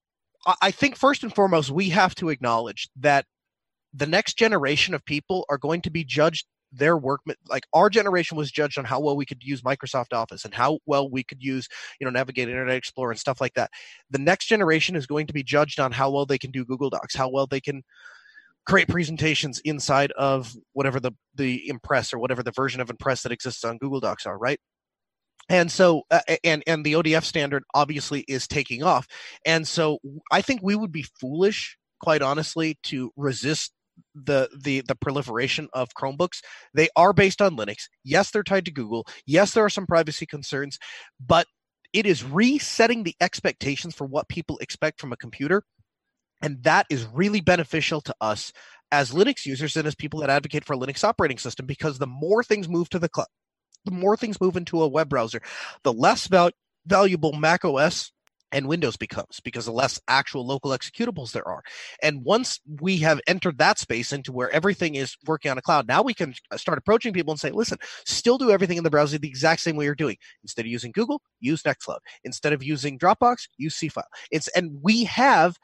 I think first and foremost, we have to acknowledge that the next generation of people are going to be judged their work like our generation was judged on how well we could use microsoft office and how well we could use you know navigate internet explorer and stuff like that. The next generation is going to be judged on how well they can do google docs how well they can create presentations inside of whatever the the impress or whatever the version of impress that exists on google docs are right and so uh, and and the odf standard obviously is taking off and so i think we would be foolish quite honestly to resist the the the proliferation of Chromebooks. They are based on Linux. Yes, they're tied to Google. Yes, there are some privacy concerns, but it is resetting the expectations for what people expect from a computer. And that is really beneficial to us as Linux users and as people that advocate for a Linux operating system because the more things move to the cloud, the more things move into a web browser, the less val- valuable Mac OS and Windows becomes because the less actual local executables there are. And once we have entered that space into where everything is working on a cloud, now we can start approaching people and say, listen, still do everything in the browser the exact same way you're doing. Instead of using Google, use Nextcloud. Instead of using Dropbox, use Seafile. It's and we have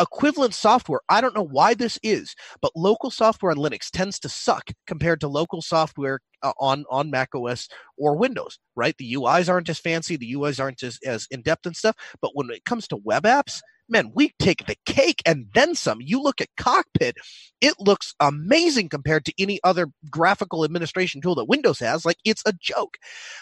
equivalent software. I don't know why this is, but local software on Linux tends to suck compared to local software uh, on on Mac OS or Windows, right? The UIs aren't as fancy, the UIs aren't as, as in depth and stuff. But when it comes to web apps, man, we take the cake and then some. You look at Cockpit, it looks amazing compared to any other graphical administration tool that Windows has. Like it's a joke.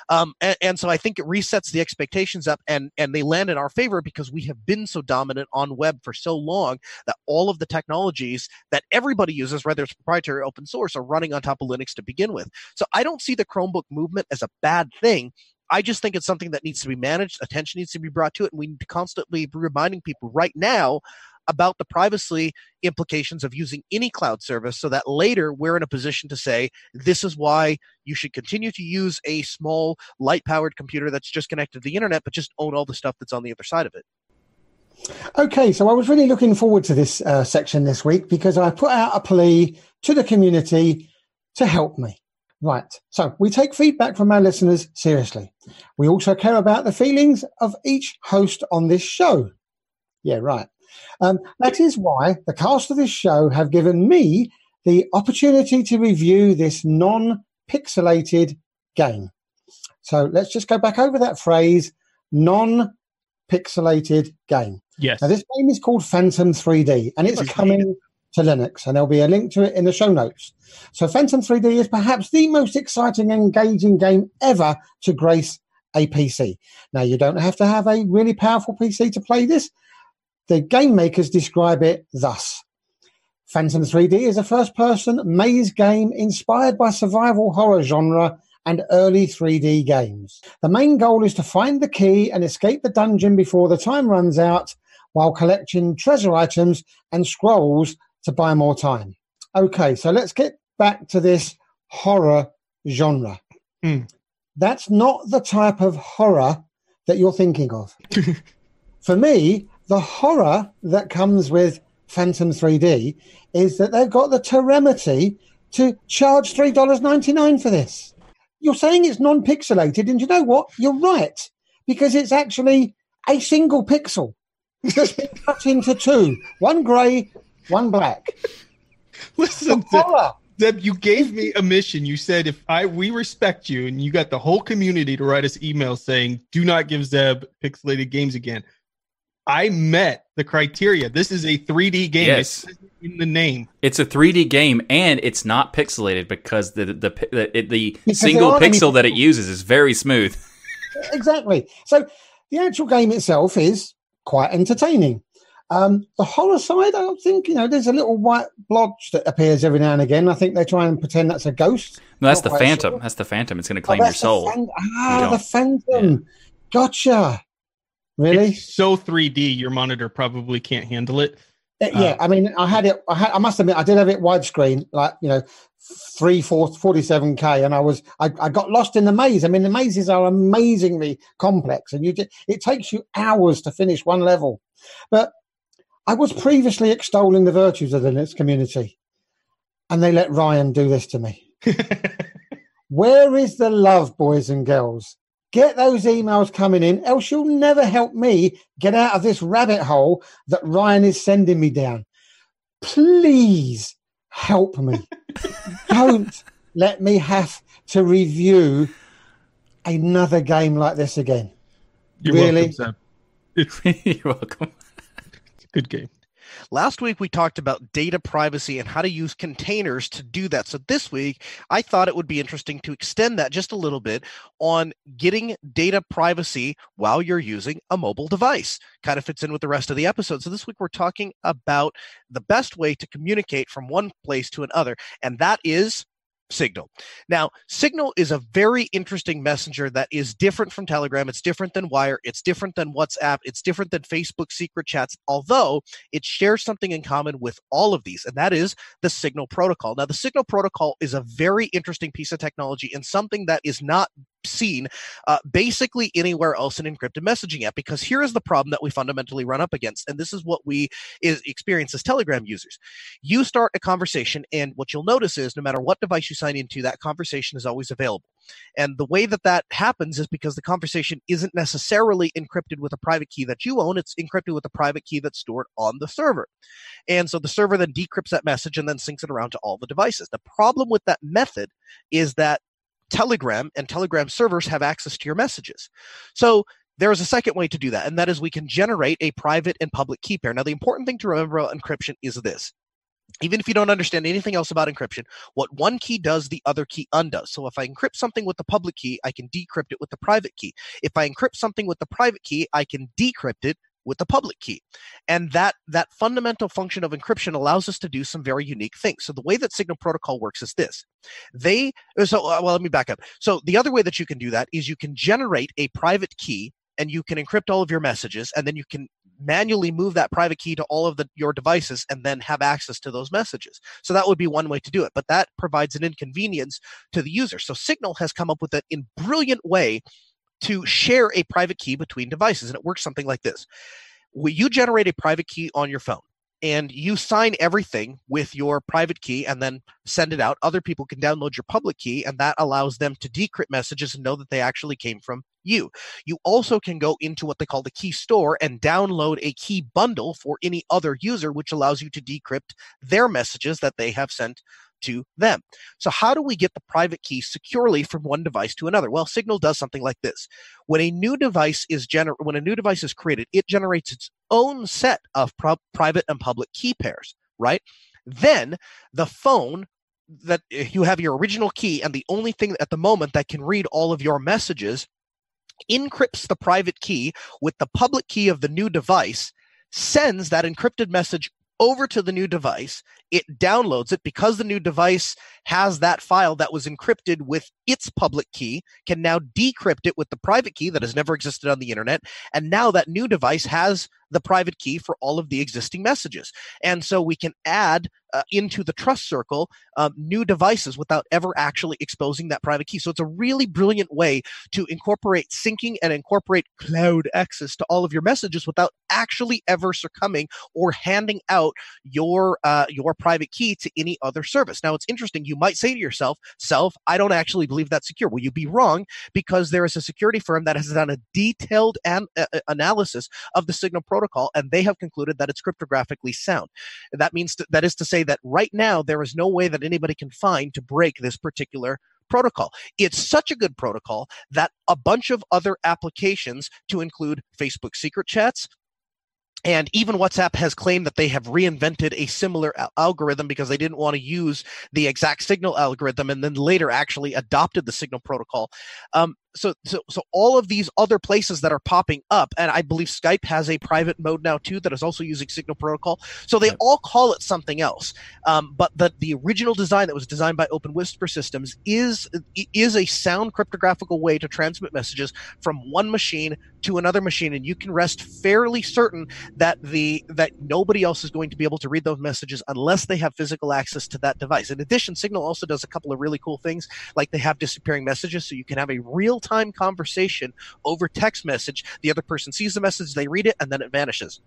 Um, and, and, so I think it resets the expectations up and, and they land in our favor because we have been so dominant on web for so long that all of the technologies that everybody uses, whether it's proprietary or open source, are running on top of Linux to begin with. So I don't see the Chromebook movement as a bad thing. I just think it's something that needs to be managed. Attention needs to be brought to it, and we need to constantly be reminding people right now about the privacy implications of using any cloud service so that later we're in a position to say this is why you should continue to use a small light powered computer that's just connected to the internet but just own all the stuff that's on the other side of it okay so i was really looking forward to this uh, section this week because i put out a plea to the community to help me Right. So we take feedback from our listeners seriously. We also care about the feelings of each host on this show. Yeah, right. Um, that is why the cast of this show have given me the opportunity to review this non pixelated game. So let's just go back over that phrase non pixelated game. Yes. Now, this game is called Phantom 3D and it's coming to Linux, and there'll be a link to it in the show notes. So, Phantom 3D is perhaps the most exciting engaging game ever to grace a PC. Now, you don't have to have a really powerful PC to play this. The game makers describe it thus Phantom 3D is a first person maze game inspired by survival horror genre and early 3D games. The main goal is to find the key and escape the dungeon before the time runs out while collecting treasure items and scrolls to buy more time. Okay, so let's get back to this horror genre. Hmm. That's not the type of horror that you're thinking of. *laughs* For me, the horror that comes with Phantom 3D is that they've got the temerity to charge $3.99 for this. You're saying it's non pixelated, and you know what? You're right, because it's actually a single pixel that's been cut into two one grey, one black. Listen, The Deb. Deb, you gave me a mission. You said if I we respect you, and you got the whole community to write us emails saying, "Do not give Zeb pixelated games again." I met the criteria. This is a 3D game. Yes. It in the name. It's a 3D game and it's not pixelated because the the the, the, the there single aren't any pixel that it uses is very smooth. exactly. So the actual game itself is quite entertaining. Um, the horror side, I don't think, you know, there's a little white blotch that appears every now and again. I think they try and pretend that's a ghost. No, that's Not the Phantom. sure. That's the Phantom. It's going to Oh, claim your that's the soul. Phan- You ah, the Phantom. Gotcha. Really? It's so 3D, your monitor probably can't handle it. Uh, yeah, I mean, I had it. I, had, I must admit, I did have it widescreen, like you know, three, four, 47k, and I was, I, I got lost in the maze. I mean, the mazes are amazingly complex, and you just, it takes you hours to finish one level. But I was previously extolling the virtues of the Linux community, and they let Ryan do this to me. *laughs* Where is the love, boys and girls? Get those emails coming in, else you'll never help me get out of this rabbit hole that Ryan is sending me down. Please help me. *laughs* Don't let me have to review another game like this again. You're Really? welcome, Zeb. *laughs* You're welcome. Good game. Last week we talked about data privacy and how to use containers to do that. So this week I thought it would be interesting to extend that just a little bit on getting data privacy while you're using a mobile device. Kind of fits in with the rest of the episode. So this week we're talking about the best way to communicate from one place to another, and that is Signal. Now, Signal is a very interesting messenger that is different from Telegram. It's different than Wire. It's different than WhatsApp. It's different than Facebook secret chats, although it shares something in common with all of these, and that is the Signal protocol. Now, the Signal protocol is a very interesting piece of technology and something that is not seen uh, basically anywhere else in encrypted messaging app because here is the problem that we fundamentally run up against and this is what we is, experience as telegram users. You start a conversation and what you'll notice is no matter what device you sign into that conversation is always available. And the way that that happens is because the conversation isn't necessarily encrypted with a private key that you own it's encrypted with a private key that's stored on the server. And so the server then decrypts that message and then syncs it around to all the devices. The problem with that method is that Telegram and Telegram servers have access to your messages. So there is a second way to do that, and that is we can generate a private and public key pair. Now, the important thing to remember about encryption is this. Even if you don't understand anything else about encryption, what one key does, the other key undoes. So if I encrypt something with the public key, I can decrypt it with the private key. If I encrypt something with the private key, I can decrypt it with the public key. And that that fundamental function of encryption allows us to do some very unique things. So the way that Signal protocol works is this. They so uh, well let me back up. So the other way that you can do that is you can generate a private key and you can encrypt all of your messages and then you can manually move that private key to all of the, your devices and then have access to those messages. So that would be one way to do it, but that provides an inconvenience to the user. So Signal has come up with a in brilliant way to share a private key between devices and it works something like this. When you generate a private key on your phone and you sign everything with your private key and then send it out, other people can download your public key and that allows them to decrypt messages and know that they actually came from you. You also can go into what they call the key store and download a key bundle for any other user, which allows you to decrypt their messages that they have sent to them. So, how do we get the private key securely from one device to another? Well, Signal does something like this. When a new device is gener- when a new device is created, it generates its own set of pro- private and public key pairs, right? Then the phone that eh, you have your original key and the only thing at the moment that can read all of your messages encrypts the private key with the public key of the new device, sends that encrypted message over to the new device. It downloads it because the new device has that file that was encrypted with its public key, can now decrypt it with the private key that has never existed on the internet. And now that new device has the private key for all of the existing messages. And so we can add uh, into the trust circle um, new devices without ever actually exposing that private key. So it's a really brilliant way to incorporate syncing and incorporate cloud access to all of your messages without actually ever succumbing or handing out your uh, your private key to any other service. Now it's interesting. You might say to yourself, "Self, I don't actually believe that's secure." Well, you'd be wrong because there is a security firm that has done a detailed an- uh, analysis of the Signal protocol, and they have concluded that it's cryptographically sound. That means to, that is to say that right now there is no way that anybody can find to break this particular protocol. It's such a good protocol that a bunch of other applications, to include Facebook secret chats, and even WhatsApp has claimed that they have reinvented a similar al- algorithm because they didn't want to use the exact signal algorithm and then later actually adopted the signal protocol. Um, so, so, so all of these other places that are popping up, and I believe Skype has a private mode now too that is also using Signal Protocol. So they all call it something else. Um, but the the original design that was designed by Open Whisper Systems is is a sound cryptographical way to transmit messages from one machine to another machine, and you can rest fairly certain that the that nobody else is going to be able to read those messages unless they have physical access to that device. In addition, Signal also does a couple of really cool things, like they have disappearing messages, so you can have a real time conversation over text message. The other person sees the message, they read it, and then it vanishes.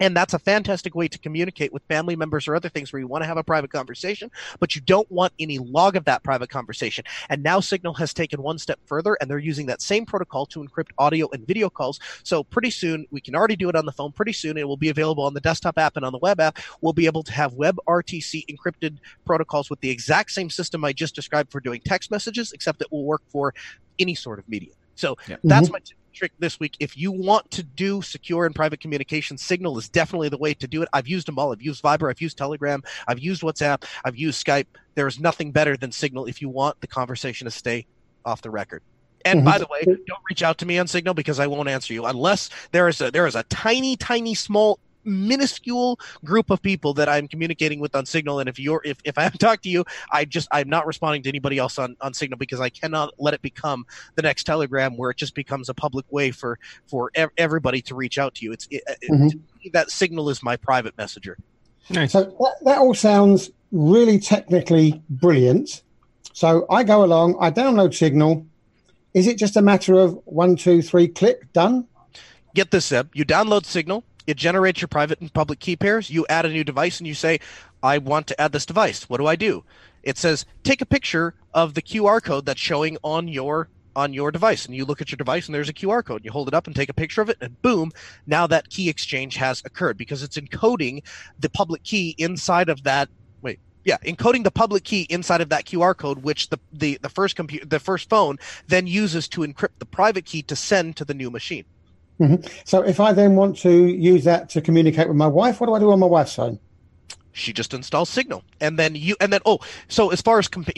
And that's a fantastic way to communicate with family members or other things where you want to have a private conversation, but you don't want any log of that private conversation. And now Signal has taken one step further and they're using that same protocol to encrypt audio and video calls. So pretty soon, we can already do it on the phone. Pretty soon, it will be available on the desktop app and on the web app. We'll be able to have WebRTC encrypted protocols with the exact same system I just described for doing text messages, except it will work for any sort of media. So Yep. that's mm-hmm. my t- trick this week. If you want to do secure and private communication, Signal is definitely the way to do it. I've used them all. I've used Viber, I've used Telegram, I've used WhatsApp, I've used Skype. There is nothing better than Signal if you want the conversation to stay off the record. And by mm-hmm. the way, don't reach out to me on Signal because I won't answer you unless there is a there is a tiny, tiny, small, minuscule group of people that I'm communicating with on Signal. And if you're if, if I haven't talked to you, I just I'm not responding to anybody else on, on Signal because I cannot let it become the next Telegram where it just becomes a public way for for ev- everybody to reach out to you. It's it, it- Mhm. to me, that Signal is my private messenger. Nice. So that, that all sounds really technically brilliant. So I go along, I download Signal. Is it just a matter of one, two, three, click, done? get this Zeb. You download Signal, it generates your private and public key pairs. You add a new device and you say, I want to add this device. What do I do? It says, take a picture of the QR code that's showing on your on your device. And you look at your device and there's a QR code. You hold it up and take a picture of it, and boom, now that key exchange has occurred because it's encoding the public key inside of that wait. Yeah, encoding the public key inside of that QR code, which the, the, the first computer the first phone then uses to encrypt the private key to send to the new machine. Mm-hmm. So if I then want to use that to communicate with my wife, what do I do on my wife's phone? she just installs signal. And then you and then oh so as far as comp-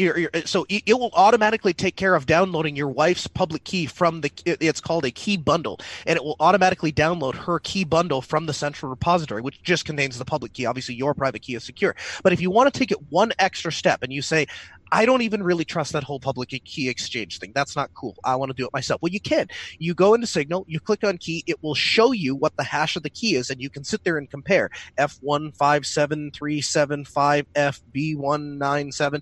so it will automatically take care of downloading your wife's public key from the it's called a key bundle. And it will automatically download her key bundle from the central repository which just contains the public key. Obviously your private key is secure. But if you want to take it one extra step and you say I don't even really trust that whole public key exchange thing. That's not cool. I want to do it myself. Well, you can. You go into Signal, you click on key, it will show you what the hash of the key is, and you can sit there and compare F15737FB197.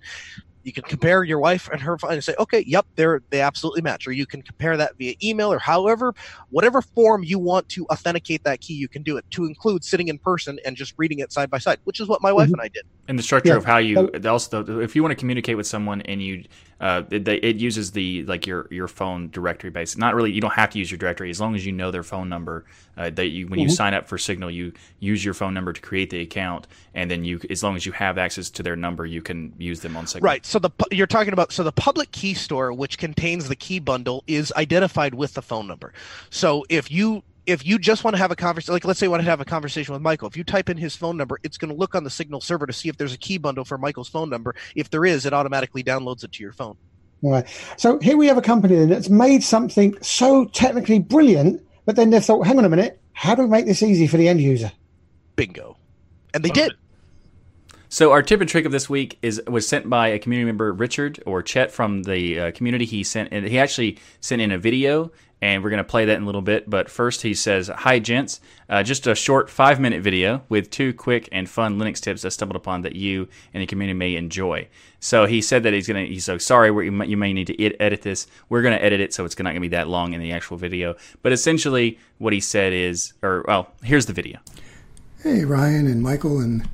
You can compare your wife and her phone and say, okay, yep, they're they absolutely match. Or you can compare that via email or however, whatever form you want to authenticate that key, you can do it to include sitting in person and just reading it side by side, which is what my wife Mhm. and I did. And the structure Yeah. of how you also though, if you want to communicate with someone and you uh, it, they, it uses the like your your phone directory base. Not really. You don't have to use your directory as long as you know their phone number. Uh, that you when you Mhm. sign up for Signal, you use your phone number to create the account, and then you as long as you have access to their number, you can use them on Signal. Right. So the you're talking about so the public key store, which contains the key bundle, is identified with the phone number. So if you if you just want to have a conversation, like let's say you want to have a conversation with Michael, if you type in his phone number, it's going to look on the Signal server to see if there's a key bundle for Michael's phone number. If there is, it automatically downloads it to your phone. Right. So here we have a company that's made something so technically brilliant, but then they've thought, hang on a minute, how do we make this easy for the end user? Bingo. And they Love did. it. So our tip and trick of this week is was sent by a community member, Richard or Chet from the uh, community. He sent and he actually sent in a video, and we're going to play that in a little bit. But first, he says, "Hi, gents. Uh, just a short five minute video with two quick and fun Linux tips I stumbled upon that you and the community may enjoy." So he said that he's going to. He's so sorry. You may, you may need to edit this. We're going to edit it so it's not going to be that long in the actual video. But essentially, what he said is, or well, here's the video. Hey, Ryan and Michael and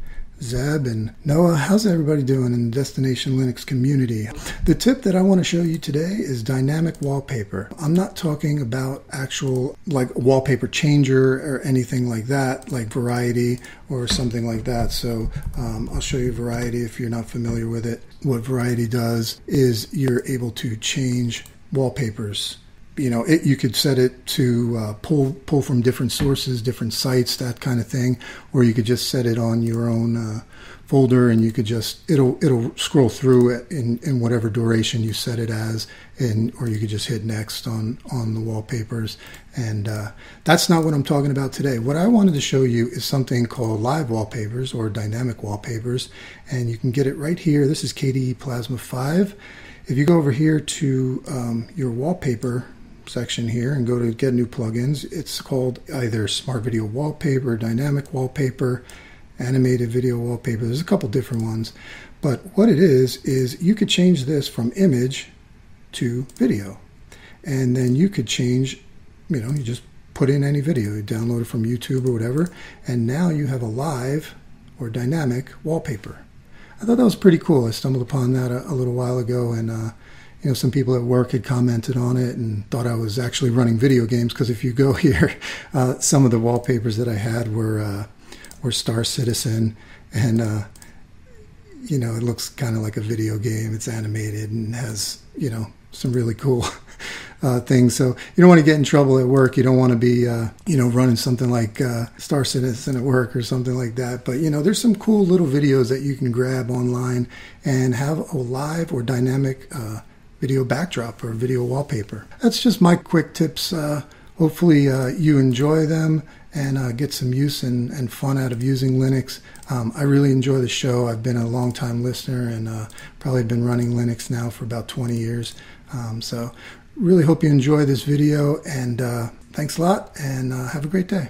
Zeb and Noah, how's everybody doing in the Destination Linux community? The tip that I want to show you today is dynamic wallpaper. I'm not talking about actual like wallpaper changer or anything like that, like Variety or something like that. So um, I'll show you Variety if you're not familiar with it. What Variety does is you're able to change wallpapers you know, it, you could set it to uh, pull pull from different sources, different sites, that kind of thing, or you could just set it on your own uh, folder, and you could just it'll it'll scroll through it in, in whatever duration you set it as, and or you could just hit next on on the wallpapers, and uh, that's not what I'm talking about today. What I wanted to show you is something called live wallpapers or dynamic wallpapers, and you can get it right here. This is KDE Plasma 5. If you go over here to um, your wallpaper section here and go to get new plugins. It's called either Smart Video Wallpaper, Dynamic Wallpaper, Animated Video Wallpaper. There's a couple different ones. But what it is, is you could change this from image to video. And then you could change, you know, you just put in any video, you download it from YouTube or whatever, and now you have a live or dynamic wallpaper. I thought that was pretty cool. I stumbled upon that a, a little while ago and uh, you know, some people at work had commented on it and thought I was actually running video games. Because if you go *laughs* here, uh, some of the wallpapers that I had were uh, were Star Citizen, and uh, you know, it looks kind of like a video game. It's animated and has you know some really cool. *laughs* Uh, things. So you don't want to get in trouble at work. You don't want to be, uh, you know, running something like uh, Star Citizen at work or something like that. But you know, there's some cool little videos that you can grab online and have a live or dynamic uh, video backdrop or video wallpaper. That's just my quick tips. Uh, hopefully, uh, you enjoy them and uh, get some use and, and, fun out of using Linux. Um, I really enjoy the show. I've been a long time listener and uh, probably been running Linux now for about 20 years. Um, so, really hope you enjoy this video and uh, thanks a lot and uh, have a great day.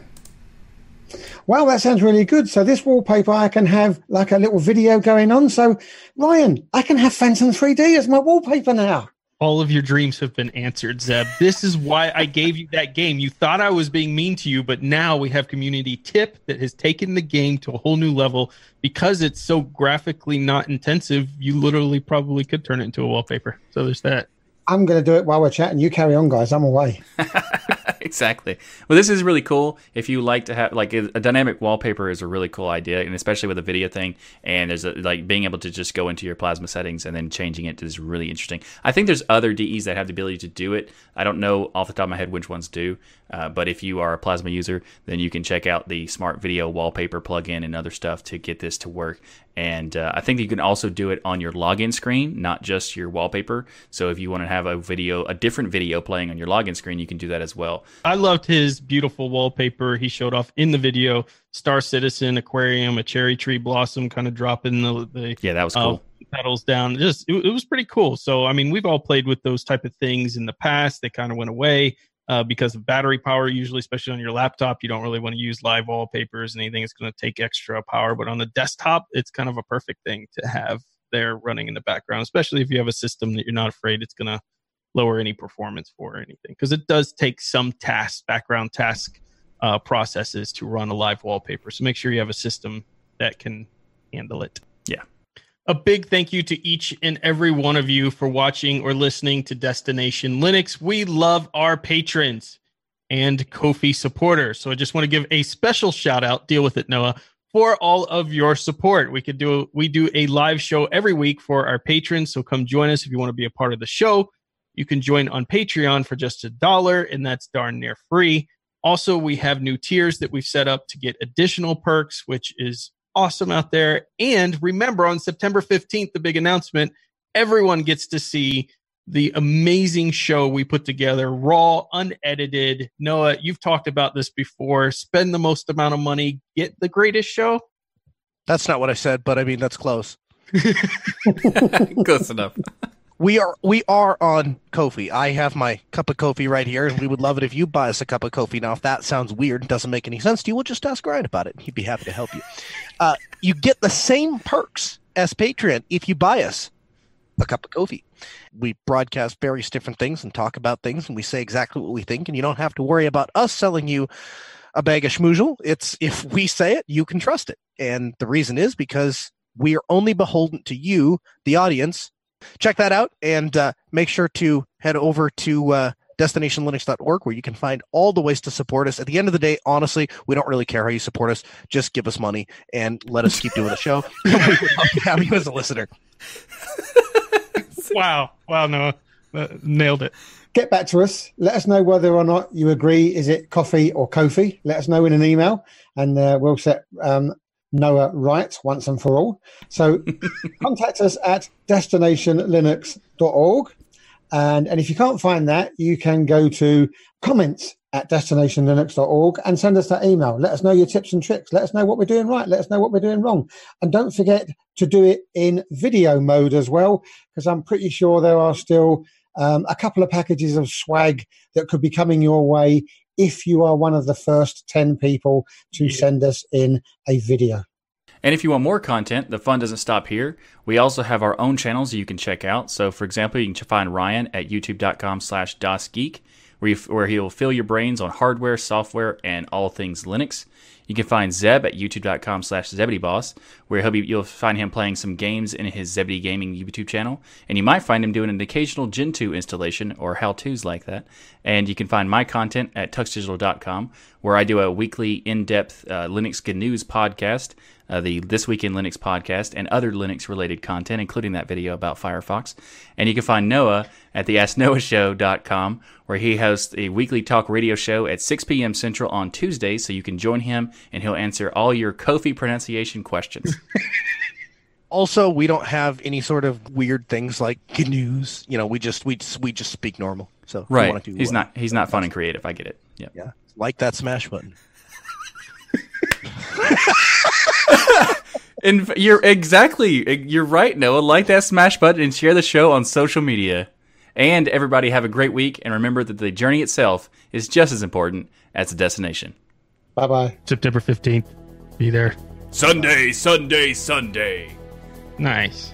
Wow, that sounds really good. So this wallpaper, I can have like a little video going on. So Ryan, I can have Phantom 3D as my wallpaper now. All of your dreams have been answered, Zeb. This is why I gave you that game. You thought I was being mean to you, but now we have community tip that has taken the game to a whole new level because it's so graphically not intensive. You literally probably could turn it into a wallpaper. So there's that. I'm going to do it while we're chatting. You carry on, guys. I'm away. *laughs* *laughs* exactly. Well, this is really cool. If you like to have like a, dynamic wallpaper is a really cool idea, and especially with a video thing. And there's a, like being able to just go into your plasma settings and then changing it is really interesting. I think there's other DEs that have the ability to do it. I don't know off the top of my head which ones do, uh, but if you are a plasma user, then you can check out the Smart Video Wallpaper plugin and other stuff to get this to work. And uh, I think you can also do it on your login screen, not just your wallpaper. So if you want to have a video, a different video playing on your login screen, you can do that as well. I loved his beautiful wallpaper he showed off in the video. Star Citizen, aquarium, a cherry tree blossom, kind of dropping the, the yeah, that was cool. Uh, petals down. Just it, it was pretty cool. So I mean, we've all played with those type of things in the past. They kind of went away uh, because of battery power. Usually, especially on your laptop, you don't really want to use live wallpapers and anything that's going to take extra power. But on the desktop, it's kind of a perfect thing to have there running in the background, especially if you have a system that you're not afraid it's going to lower any performance for or anything. Because it does take some tasks, background task uh, processes to run a live wallpaper. So make sure you have a system that can handle it. A big thank you to each and every one of you for watching or listening to Destination Linux. We love our patrons and Ko-fi supporters. So I just want to give a special shout out, deal with it, Noah, for all of your support. We could do we do a live show every week for our patrons. So come join us if you want to be a part of the show. You can join on Patreon for just a dollar, and that's darn near free. Also, we have new tiers that we've set up to get additional perks, which is awesome out there. And remember, on September 15th, the big announcement everyone gets to see the amazing show we put together, raw, unedited. Noah, you've talked about this before. Spend the most amount of money, get the greatest show. That's not what I said, but I mean that's close. *laughs* *laughs* Close enough. *laughs* We are we are on Kofi. I have my cup of Kofi right here, and we would love it if you buy us a cup of Kofi. Now, if that sounds weird doesn't make any sense to you, we'll just ask Ryan about it. He'd be happy to help you. Uh, you get the same perks as Patreon if you buy us a cup of Kofi. We broadcast various different things and talk about things, and we say exactly what we think, and you don't have to worry about us selling you a bag of schmoozle. It's if we say it, you can trust it. And the reason is because we are only beholden to you, the audience. Check that out and uh, make sure to head over to uh, destinationlinux.org where you can find all the ways to support us. At the end of the day, honestly, we don't really care how you support us. Just give us money and let us keep doing the show. *laughs* we would love to have you as a listener. *laughs* Wow. Wow, Noah. Uh, nailed it. Get back to us. Let us know whether or not you agree. Is it coffee or Kofi? Let us know in an email, and uh, we'll set um, Noah right once and for all. So *laughs* contact us at destinationlinux.org. And, and if you can't find that, you can go to comments at destinationlinux.org and send us that email. Let us know your tips and tricks. Let us know what we're doing right. Let us know what we're doing wrong. And don't forget to do it in video mode as well, because I'm pretty sure there are still um, a couple of packages of swag that could be coming your way if you are one of the first 10 people to send us in a video. And if you want more content, the fun doesn't stop here. We also have our own channels you can check out. So, for example, you can find Ryan at youtube.com slash DasGeek, where, you, where he'll fill your brains on hardware, software, and all things Linux. You can find Zeb at youtube.com slash ZebedeeBoss, where he'll be, you'll find him playing some games in his Zebedee Gaming YouTube channel. And you might find him doing an occasional Gentoo installation or how-tos like that. And you can find my content at tuxdigital.com, where I do a weekly in-depth uh, Linux news podcast, uh, the This Week in Linux podcast, and other Linux-related content, including that video about Firefox. And you can find Noah at the AskNoahShow.com, where he hosts a weekly talk radio show at 6 p.m. Central on Tuesdays, so you can join him and he'll answer all your Kofi pronunciation questions. *laughs* Also, we don't have any sort of weird things like news. You know, we just we just, we just speak normal. So if you wanna right. He's uh, not he's not fun and creative. I get it. Yeah. Yeah, like that smash button. *laughs* And you're exactly you're right, Noah. Like that smash button and share the show on social media. And everybody have a great week and remember that the journey itself is just as important as the destination. Bye bye. September 15th. Be there. Sunday, Sunday, Sunday. Nice.